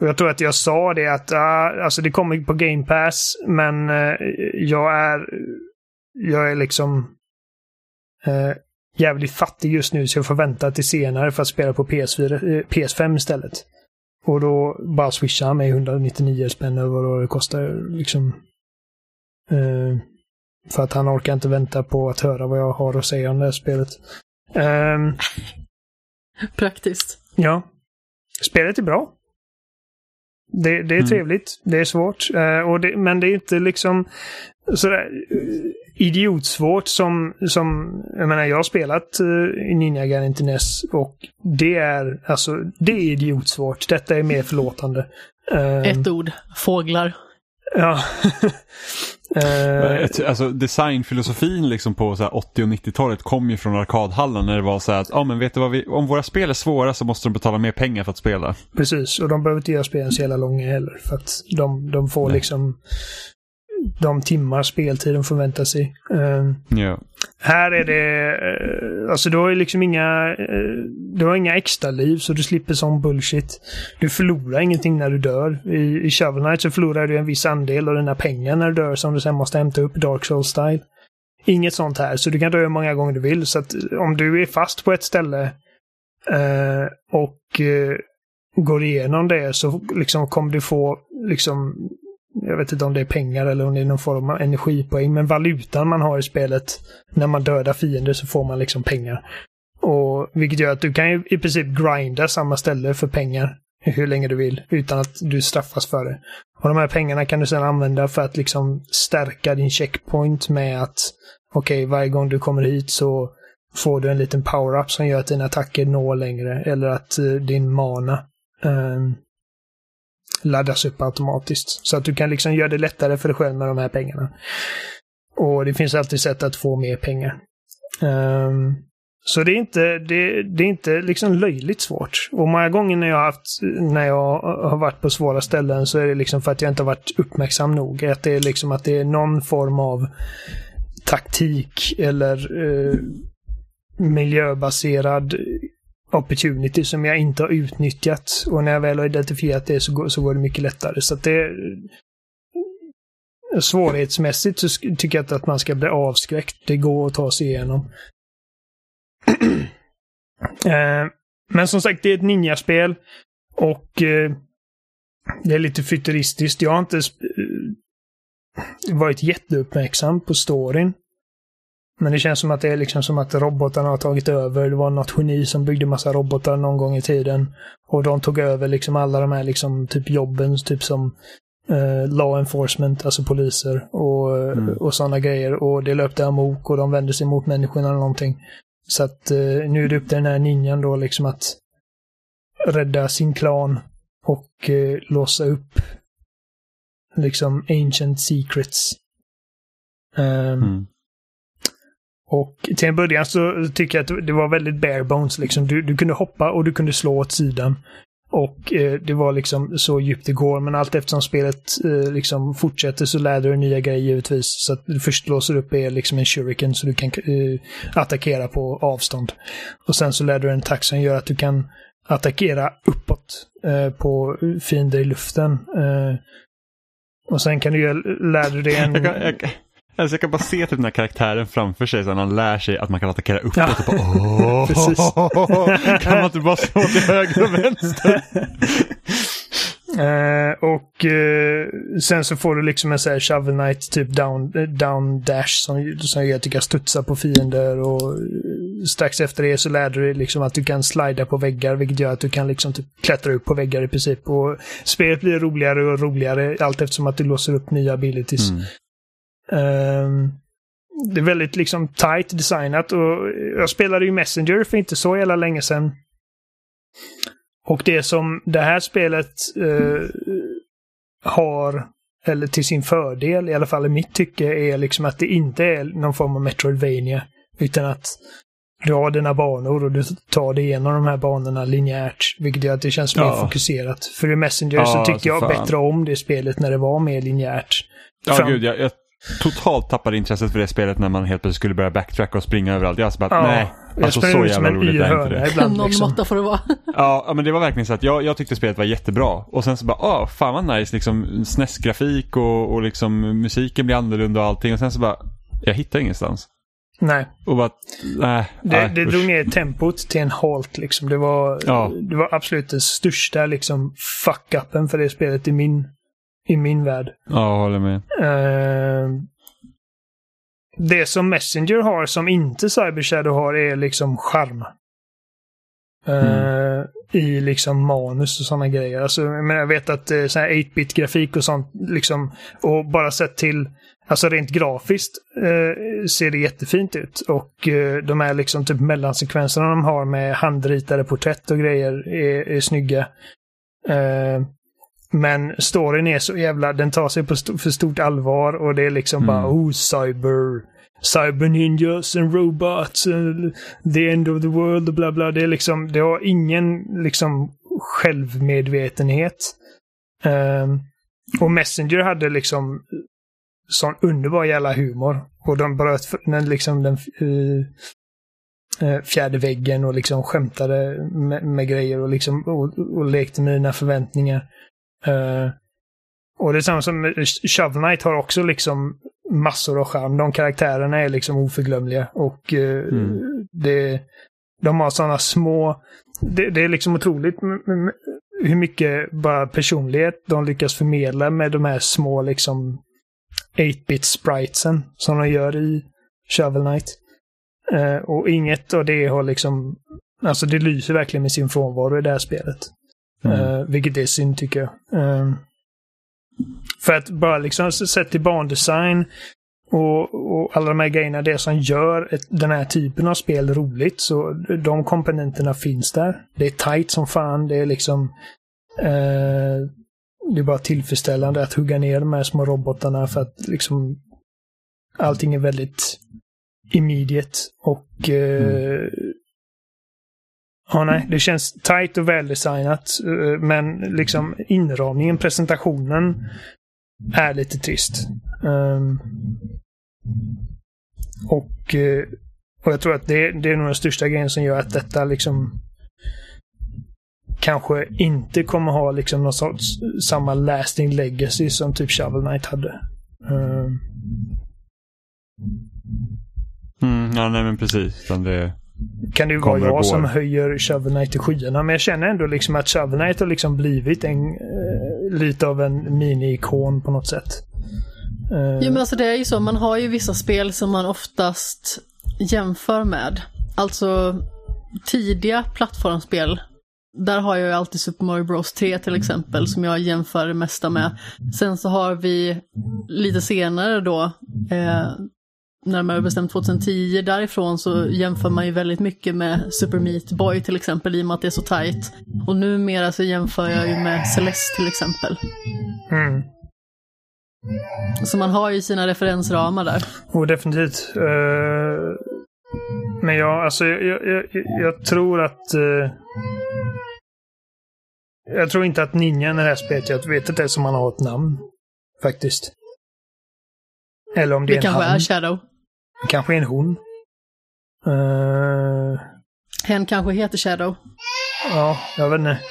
Och jag tror att jag sa det att ah, alltså det kommer på Game Pass, men uh, jag är jag är liksom eh, jävligt fattig just nu så jag får vänta till senare för att spela på PS4, eh, PS5 istället. Och då bara swishar han mig 199 spänn över vad det kostar liksom. Eh, för att han orkar inte vänta på att höra vad jag har att säga om det här spelet. Ehm, Praktiskt. Ja. Spelet är bra. Det, det är Mm. trevligt. Det är svårt. Eh, och det, men det är inte liksom sådär... idiotsvårt som, som, jag menar jag har spelat uh, Ninja Gaiden till NES och det är, alltså, det är idiotsvårt. Detta är mer förlåtande. Uh, Ett ord, fåglar. Ja. Eh, alltså designfilosofin liksom på så 80 och 90-talet kom ju från arkadhallen när det var så här att, ja men vet du vad vi, om våra spel är svåra så måste de betala mer pengar för att spela. Precis, och de behöver inte göra spelen så jävla långa heller för att de, de får Nej. liksom de timmar speltid de förväntar sig. Uh, ja. Här är det, uh, alltså du har ju liksom inga, uh, du har inga extra liv så du slipper sån bullshit. Du förlorar ingenting när du dör. I, i Shovel Knight så förlorar du en viss andel av dina pengar när du dör som du sen måste hämta upp Dark Souls style. Inget sånt här, så du kan dö hur många gånger du vill. Så att om du är fast på ett ställe och går igenom det så liksom kommer du få liksom jag vet inte om det är pengar eller om det är någon form av energipoäng, men valutan man har i spelet när man dödar fiender så får man liksom pengar. Och Vilket gör att du kan ju i princip grinda samma ställe för pengar hur länge du vill utan att du straffas för det. Och de här pengarna kan du sedan använda för att liksom stärka din checkpoint med att okej, okay, varje gång du kommer hit så får du en liten power-up som gör att dina attacker når längre eller att uh, din mana um, laddas upp automatiskt. Så att du kan liksom göra det lättare för dig själv med de här pengarna. Och det finns alltid sätt att få mer pengar. Um, så det är inte, det, det, är inte liksom löjligt svårt. Och många gånger när jag, har haft, när jag har varit på svåra ställen så är det liksom för att jag inte har varit uppmärksam nog. Att det är liksom att det är någon form av taktik eller eh, miljöbaserad opportunity som jag inte har utnyttjat. Och när jag väl har identifierat det så går, så går det mycket lättare. Så att det... Svårighetsmässigt så tycker jag inte att man ska bli avskräckt. Det går att ta sig igenom. eh, men som sagt, det är ett ninjaspel. Och eh, det är lite futuristiskt. Jag har inte eh, varit jätteuppmärksam på storyn. Men det känns som att det är liksom som att robotarna har tagit över. Det var något geni som byggde massa robotar någon gång i tiden. Och de tog över liksom alla de här liksom typ jobben, typ som uh, law enforcement, alltså poliser och, mm. och sådana grejer. Och det löpte amok och de vände sig mot människorna eller någonting. Så att uh, nu är det upp till den här ninjan då liksom att rädda sin klan och uh, låsa upp liksom ancient secrets. Um, mm. Och till en början så tycker jag att det var väldigt bare bones. Liksom. Du, du kunde hoppa och du kunde slå åt sidan. Och eh, det var liksom så djupt det går. Men allt eftersom spelet eh, liksom fortsätter så lär du dig nya grejer givetvis. Så att du först låser upp är liksom en shuriken så du kan eh, attackera på avstånd. Och sen så lär du dig en attack som gör att du kan attackera uppåt eh, på fiender i luften. Eh, och sen kan du ju lära dig en... Jag kan, jag, Alltså jag kan bara se typ den här karaktären framför sig så han lär sig att man kan attackera uppåt. Ja. Och bara, Åh! kan man inte bara slå till höger och vänster? Uh, och uh, sen så får du liksom en sån här Shovel Knight typ down, uh, down dash som, som gör att du kan studsa på fiender och strax efter det så lär du dig liksom att du kan slida på väggar vilket gör att du kan liksom typ klättra upp på väggar i princip. Och spelet blir roligare och roligare allt eftersom att du låser upp nya abilities. Mm. Um, det är väldigt liksom tight designat och jag spelade ju Messenger för inte så jävla länge sedan. Och det som det här spelet uh, har, eller till sin fördel, i alla fall i mitt tycke, är liksom att det inte är någon form av Metroidvania. Utan att du har dina banor och du tar dig igenom de här banorna linjärt. Vilket gör att det känns ja. mer fokuserat. För i Messenger ja, så tyckte jag fan. bättre om det spelet när det var mer linjärt. Ja, Fram gud, jag, jag totalt tappade intresset för det spelet när man helt plötsligt skulle börja backtracka och springa överallt. Jag bara, ja, nej. Alltså så jävla roligt är inte det. Ibland, Någon liksom. måtta får det vara. ja, men det var verkligen så att jag, jag tyckte spelet var jättebra. Och sen så bara, ah, fan vad nice, liksom SNES-grafik och, och liksom musiken blir annorlunda och allting. Och sen så bara, jag hittar ingenstans. Nej. Och bara, nej. Det, nej, det drog ner tempot till en halt liksom. Det var, ja. det var absolut den största liksom fuck-upen för det spelet i min i min värld. Ja, jag håller med. Uh, det som Messenger har som inte Cyber Shadow har är liksom charm. Uh, I liksom manus och sådana grejer. Alltså, men jag vet att uh, 8-bit grafik och sånt liksom och bara sett till Alltså rent grafiskt eh, ser det jättefint ut. Och eh, de här liksom typ mellansekvenserna de har med handritade porträtt och grejer är, är snygga. Eh, men storyn är så jävla, den tar sig på st för stort allvar och det är liksom Mm. bara oh cyber, cyber ninjas and robots, and the end of the world och bla bla. Det är liksom, det har ingen liksom självmedvetenhet. Ehm, och Messenger hade liksom sån underbar jävla humor. Och de bröt den, liksom den eh, fjärde väggen och liksom skämtade med, med grejer och, liksom, och, och lekte med dina förväntningar. Eh, och det är samma som Shovel Knight har också liksom massor av charm. De karaktärerna är liksom oförglömliga och eh, Mm. det, de har sådana små... Det, det är liksom otroligt hur mycket bara personlighet de lyckas förmedla med de här små liksom 8-bit spritesen som de gör i Shovel Knight. Eh, och inget av det har liksom... Alltså det lyser verkligen med sin frånvaro i det här spelet. Mm. Eh, vilket är synd tycker jag. Eh, för att bara liksom sett till bandesign och, och alla de här grejerna, det som gör ett, den här typen av spel roligt, så de komponenterna finns där. Det är tight som fan, det är liksom eh, det är bara tillfredsställande att hugga ner de här små robotarna för att liksom allting är väldigt immediate och eh, Ja, nej, det känns tight och väldesignat. Eh, men liksom inramningen, presentationen är lite trist. Ehm, och, eh, och jag tror att det, det är nog den största grejen som gör att detta liksom kanske inte kommer ha liksom någon sorts samma lasting legacy som typ Shovel Knight hade. Ehm. Mm, ja, nej men precis. Det, kan det ju vara jag går. som höjer Shovel Knight till skyarna. Men jag känner ändå liksom att Shovel Knight har liksom blivit en, eh, lite av en mini-ikon på något sätt. Eh, Jo men alltså det är ju så, man har ju vissa spel som man oftast jämför med. Alltså tidiga plattformsspel. Där har jag ju alltid Super Mario Bros 3 till exempel som jag jämför det mesta med. Sen så har vi lite senare då, eh, närmare bestämt 2010 därifrån så jämför man ju väldigt mycket med Super Meat Boy till exempel i och med att det är så tight. Och numera så jämför jag ju med Celeste till exempel. mm. Så man har ju sina referensramar där. Och definitivt. Eh, men ja, alltså jag, jag, jag, jag tror att... eh, jag tror inte att ninjan i det här spelet, jag vet inte ens om han har ett namn. Faktiskt. Eller om det, Det är en kanske han. är Shadow. Kanske en hon. Eh, Hen kanske heter Shadow. Ja, jag vet inte.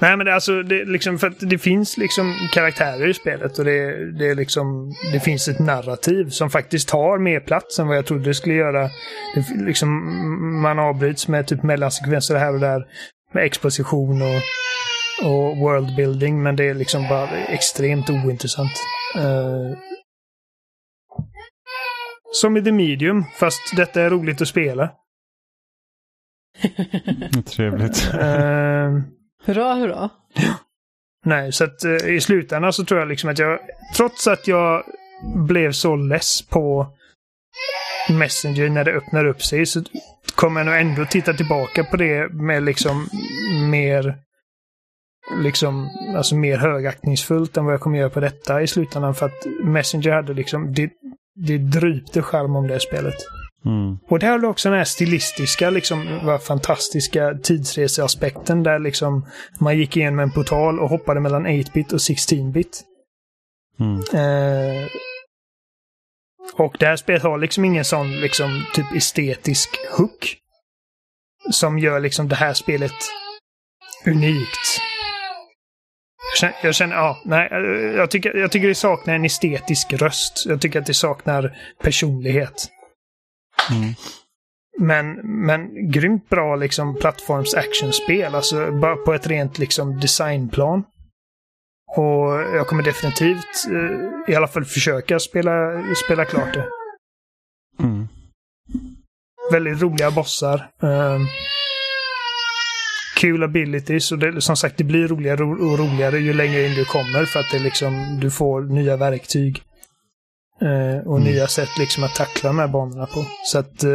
Nej men det, alltså, det, liksom, för att det finns liksom karaktärer i spelet och det, det, liksom, det finns ett narrativ som faktiskt tar mer plats än vad jag trodde det skulle göra. Det, liksom, man avbryts med typ mellansekvenser här och där med exposition och, och worldbuilding men det är liksom bara extremt ointressant. Eh, som i The Medium, fast detta är roligt att spela. trevligt. Eh, Hurra, hurra. Nej, så att eh, i slutändan så tror jag liksom att jag, trots att jag blev så less på Messenger när det öppnar upp sig, så kommer jag nog ändå titta tillbaka på det med liksom mer liksom, alltså mer högaktningsfullt än vad jag kommer göra på detta i slutändan för att Messenger hade liksom, det, det drypte charm om det spelet. Mm. Och det hade också den här stilistiska, liksom, fantastiska tidsreseaspekten där liksom man gick igenom en portal och hoppade mellan 8-bit och 16-bit. Mm. Eh, och det här spelet har liksom ingen sån liksom typ estetisk hook. Som gör liksom det här spelet unikt. Jag känner, ja, nej, eh, jag tycker, jag tycker det saknar en estetisk röst. Jag tycker att det saknar personlighet. Mm. Men, men grymt bra liksom plattforms actionspel, alltså bara på ett rent liksom designplan. Och jag kommer definitivt eh, i alla fall försöka spela, spela klart det. Mm. Väldigt roliga bossar. Kul abilities och det, som sagt det blir roligare och roligare ju längre in du kommer för att det liksom, du får nya verktyg. Eh, och mm. nya sätt liksom att tackla de här banorna på. Så att eh,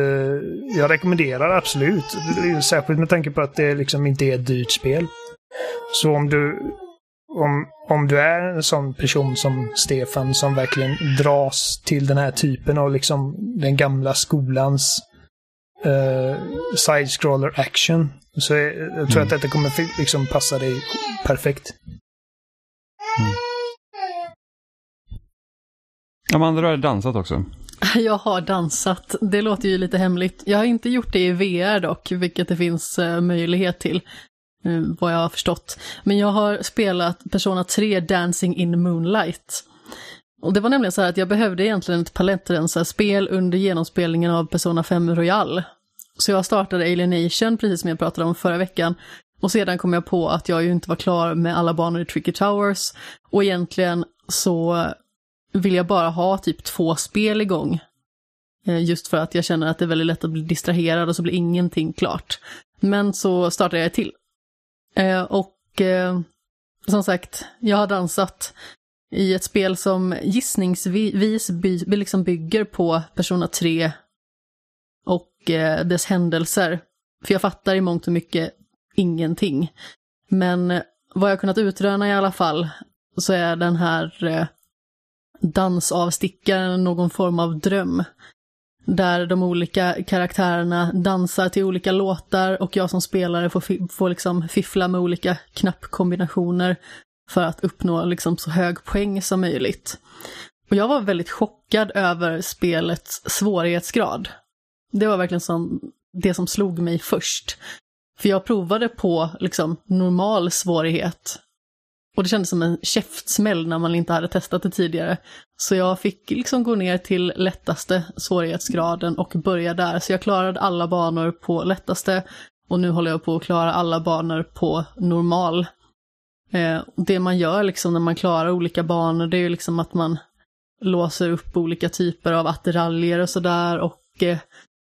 jag rekommenderar absolut. Särskilt med tanke på att det liksom inte är ett dyrt spel. Så om du, om, om du är en sån person som Stefan som verkligen dras till den här typen av liksom den gamla skolans uh, side-scroller action. Så jag, jag tror mm. att detta kommer liksom passa dig perfekt. Mm. Amanda, du har dansat också. Jag har dansat. Det låter ju lite hemligt. Jag har inte gjort det i VR dock, vilket det finns uh, möjlighet till. Uh, vad jag har förstått. Men jag har spelat Persona 3 Dancing in Moonlight. Och det var nämligen så här att jag behövde egentligen ett palettrensarspel under genomspelningen av Persona 5 Royal. Så jag startade Alienation, precis som jag pratade om förra veckan. Och sedan kom jag på att jag ju inte var klar med alla banor i Tricky Towers. Och egentligen så vill jag bara ha typ två spel igång. Eh, just för att jag känner att det är väldigt lätt att bli distraherad och så blir ingenting klart. Men så startade jag till. Eh, och eh, som sagt, jag har dansat i ett spel som gissningsvis by, liksom bygger på Persona 3 och eh, dess händelser. För jag fattar i mångt och mycket ingenting. Men vad jag kunnat utröna i alla fall så är den här eh, dansavstickaren någon form av dröm. Där de olika karaktärerna dansar till olika låtar och jag som spelare får, får liksom fiffla med olika knappkombinationer för att uppnå liksom så hög poäng som möjligt. Och jag var väldigt chockad över spelets svårighetsgrad. Det var verkligen som det som slog mig först. För jag provade på liksom normal svårighet. Och det kändes som en käftsmäll när man inte hade testat det tidigare. Så jag fick liksom gå ner till lättaste svårighetsgraden och börja där. Så jag klarade alla banor på lättaste och nu håller jag på att klara alla banor på normal. Eh, det man gör liksom när man klarar olika banor det är ju liksom att man låser upp olika typer av attiraljer och sådär och eh,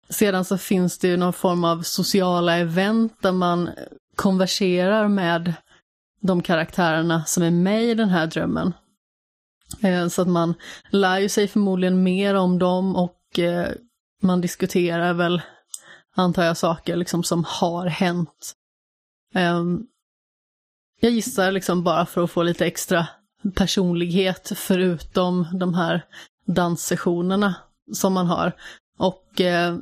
sedan så finns det ju någon form av sociala event där man konverserar med de karaktärerna som är med i den här drömmen. Eh, så att man lär ju sig förmodligen mer om dem och eh, man diskuterar väl, antar jag, saker liksom som har hänt. Ehm, jag gissar liksom bara för att få lite extra personlighet förutom de här danssessionerna som man har. Och eh,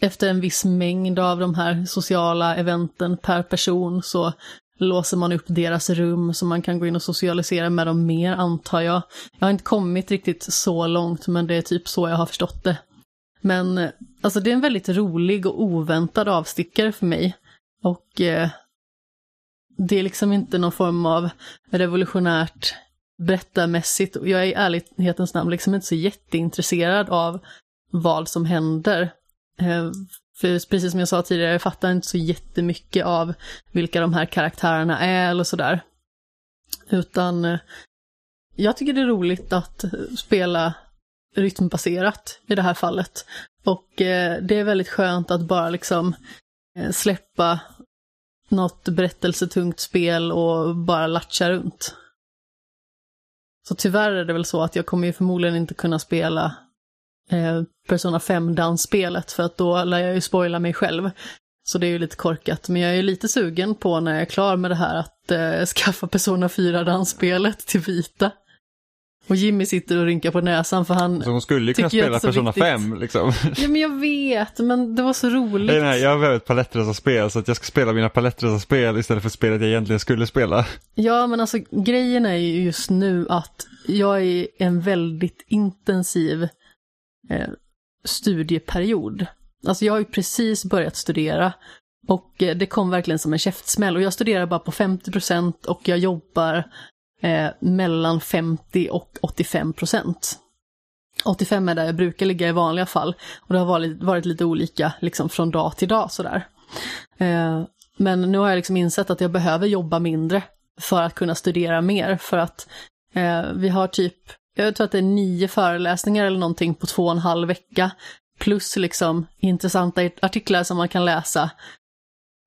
efter en viss mängd av de här sociala eventen per person så låser man upp deras rum så man kan gå in och socialisera med dem mer antar jag. Jag har inte kommit riktigt så långt men det är typ så jag har förstått det. Men eh, alltså det är en väldigt rolig och oväntad avstickare för mig. Och eh, det är liksom inte någon form av revolutionärt berättarmässigt. Jag är i ärlighetens namn liksom inte så jätteintresserad av vad som händer. Eh, för precis som jag sa tidigare, jag fattar inte så jättemycket av vilka de här karaktärerna är eller sådär. Utan eh, jag tycker det är roligt att spela rytmbaserat i det här fallet. Och eh, det är väldigt skönt att bara liksom släppa något berättelsetungt spel och bara latcha runt. Så tyvärr är det väl så att jag kommer ju förmodligen inte kunna spela eh, Persona 5-dansspelet för att då lär jag ju spoila mig själv. Så det är ju lite korkat, men jag är lite sugen på när jag är klar med det här att eh, skaffa Persona 4-dansspelet till vita. Och Jimmy sitter och rynkar på näsan för han Så hon skulle ju kunna spela Persona 5 liksom. Ja men jag vet, men det var så roligt. Nej, nej, jag behöver ett palettresa-spel så att jag ska spela mina palettresa-spel istället för spelet jag egentligen skulle spela. Ja men alltså grejen är ju just nu att jag är i en väldigt intensiv eh, studieperiod. Alltså jag har ju precis börjat studera och eh, det kom verkligen som en käftsmäll och jag studerar bara på 50% och jag jobbar eh, mellan 50 och 85 procent. 85 är där jag brukar ligga i vanliga fall och det har varit, varit lite olika liksom från dag till dag sådär. Eh, men nu har jag liksom insett att jag behöver jobba mindre för att kunna studera mer för att eh, vi har typ, jag tror att det är nio föreläsningar eller någonting på två och en halv vecka plus liksom intressanta artiklar som man kan läsa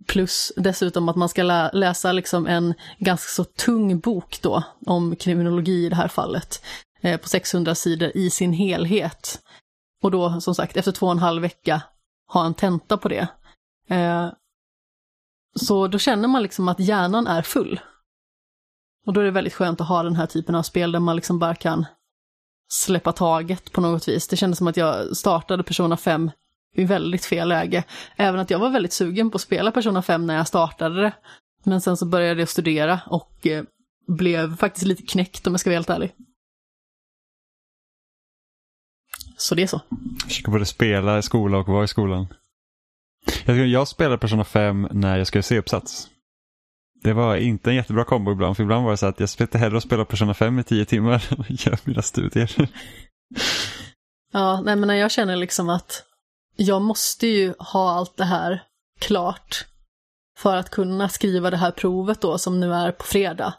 Plus dessutom att man ska lä läsa liksom en ganska så tung bok då, om kriminologi i det här fallet, eh, på 600 sidor i sin helhet. Och då, som sagt, efter två och en halv vecka ha en tenta på det. Eh, så då känner man liksom att hjärnan är full. Och då är det väldigt skönt att ha den här typen av spel där man liksom bara kan släppa taget på något vis. Det kändes som att jag startade Persona 5 i väldigt fel läge. Även att jag var väldigt sugen på att spela Persona 5 när jag startade det. Men sen så började jag studera och eh, blev faktiskt lite knäckt om jag ska vara helt ärlig. Så det är så. Jag försöker både spela i skola och vara i skolan. Jag, jag spelade Persona 5 när jag skulle se uppsats. Det var inte en jättebra kombo ibland, för ibland var det så att jag spelade hellre att spela Persona 5 i tio timmar än att göra mina studier. Ja, nej men jag känner liksom att jag måste ju ha allt det här klart för att kunna skriva det här provet då som nu är på fredag.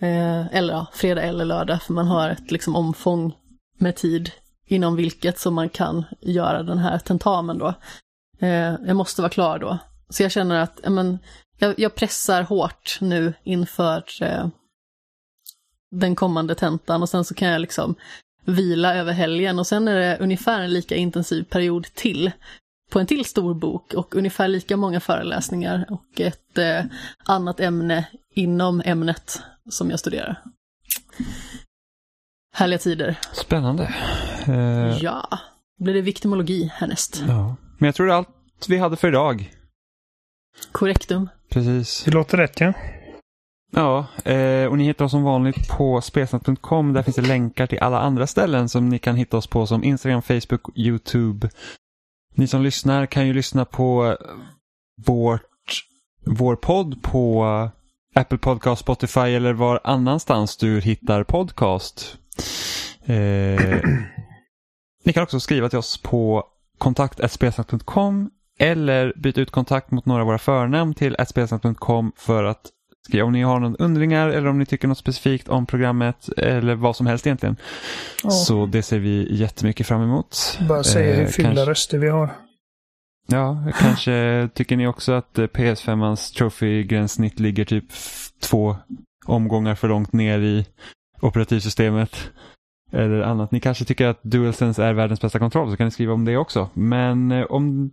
Eh, eller ja, fredag eller lördag, för man har ett liksom omfång med tid inom vilket som man kan göra den här tentamen då. Eh, jag måste vara klar då. Så jag känner att ja, men, jag, jag pressar hårt nu inför eh, den kommande tentan och sen så kan jag liksom vila över helgen och sen är det ungefär en lika intensiv period till på en till stor bok och ungefär lika många föreläsningar och ett eh, annat ämne inom ämnet som jag studerar. Härliga tider. Spännande. Eh, Ja, blir det viktimologi härnäst. ja. Men jag tror det är allt vi hade för idag. Korrektum. Precis. Det låter rätt ja. Ja, eh, och ni hittar oss som vanligt på spelsnack.com. Där finns det länkar till alla andra ställen som ni kan hitta oss på som Instagram, Facebook, YouTube. Ni som lyssnar kan ju lyssna på vårt, vår podd på Apple Podcast, Spotify eller var annanstans du hittar podcast. Eh, ni kan också skriva till oss på kontakt.spelsnack.com eller byta ut kontakt mot några av våra förnamn till spelsnack.com för att skriva om ni har några undringar eller om ni tycker något specifikt om programmet eller vad som helst egentligen. Ja. Så det ser vi jättemycket fram emot. Bara säga hur Eh, fyllda kanske- röster vi har. Ja, kanske tycker ni också att eh, PS5ans trophy-gränssnitt ligger typ två omgångar för långt ner i operativsystemet. Eller annat. Ni kanske tycker att DualSense är världens bästa kontroll så kan ni skriva om det också. Men eh, om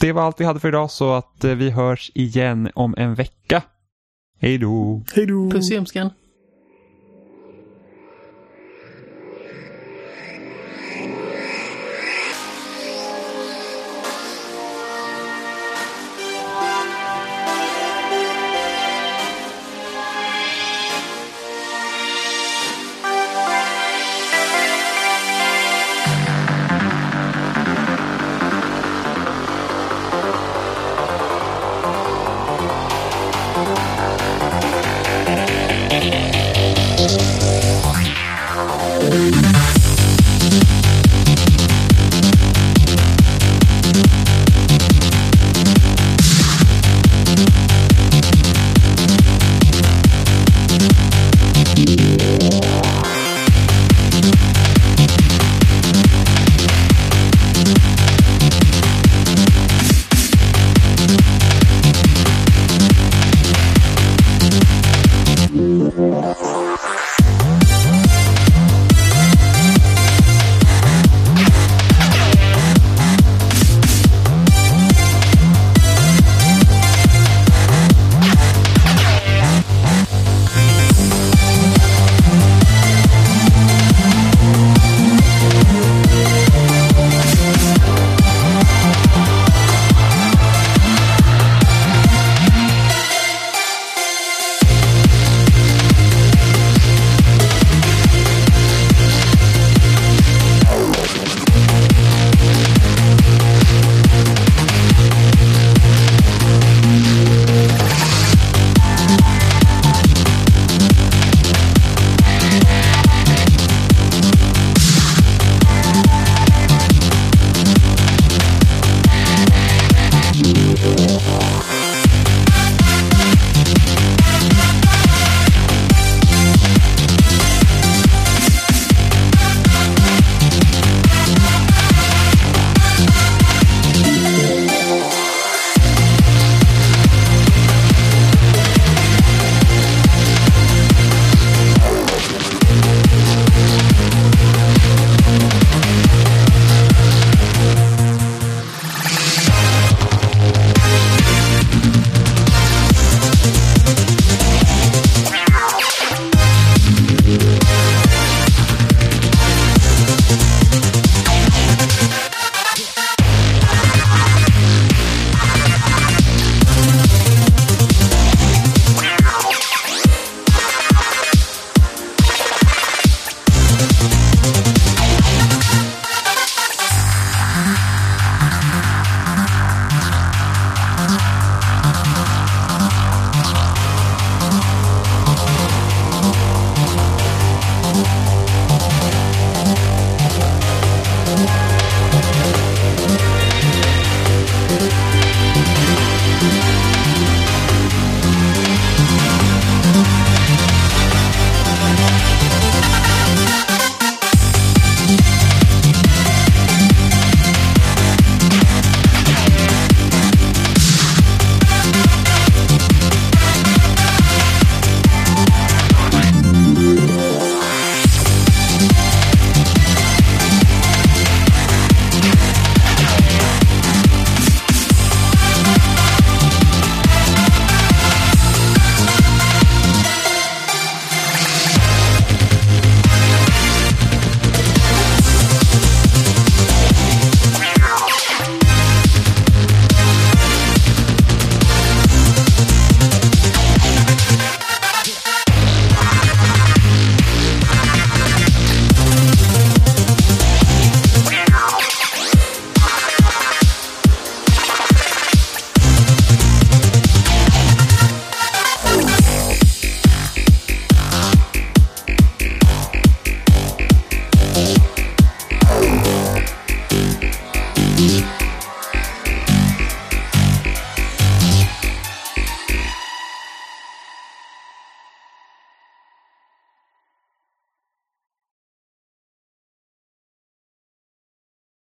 det var allt vi hade för idag så att eh, vi hörs igen om en vecka. Hej då! Hej då! Puss i ljumsken.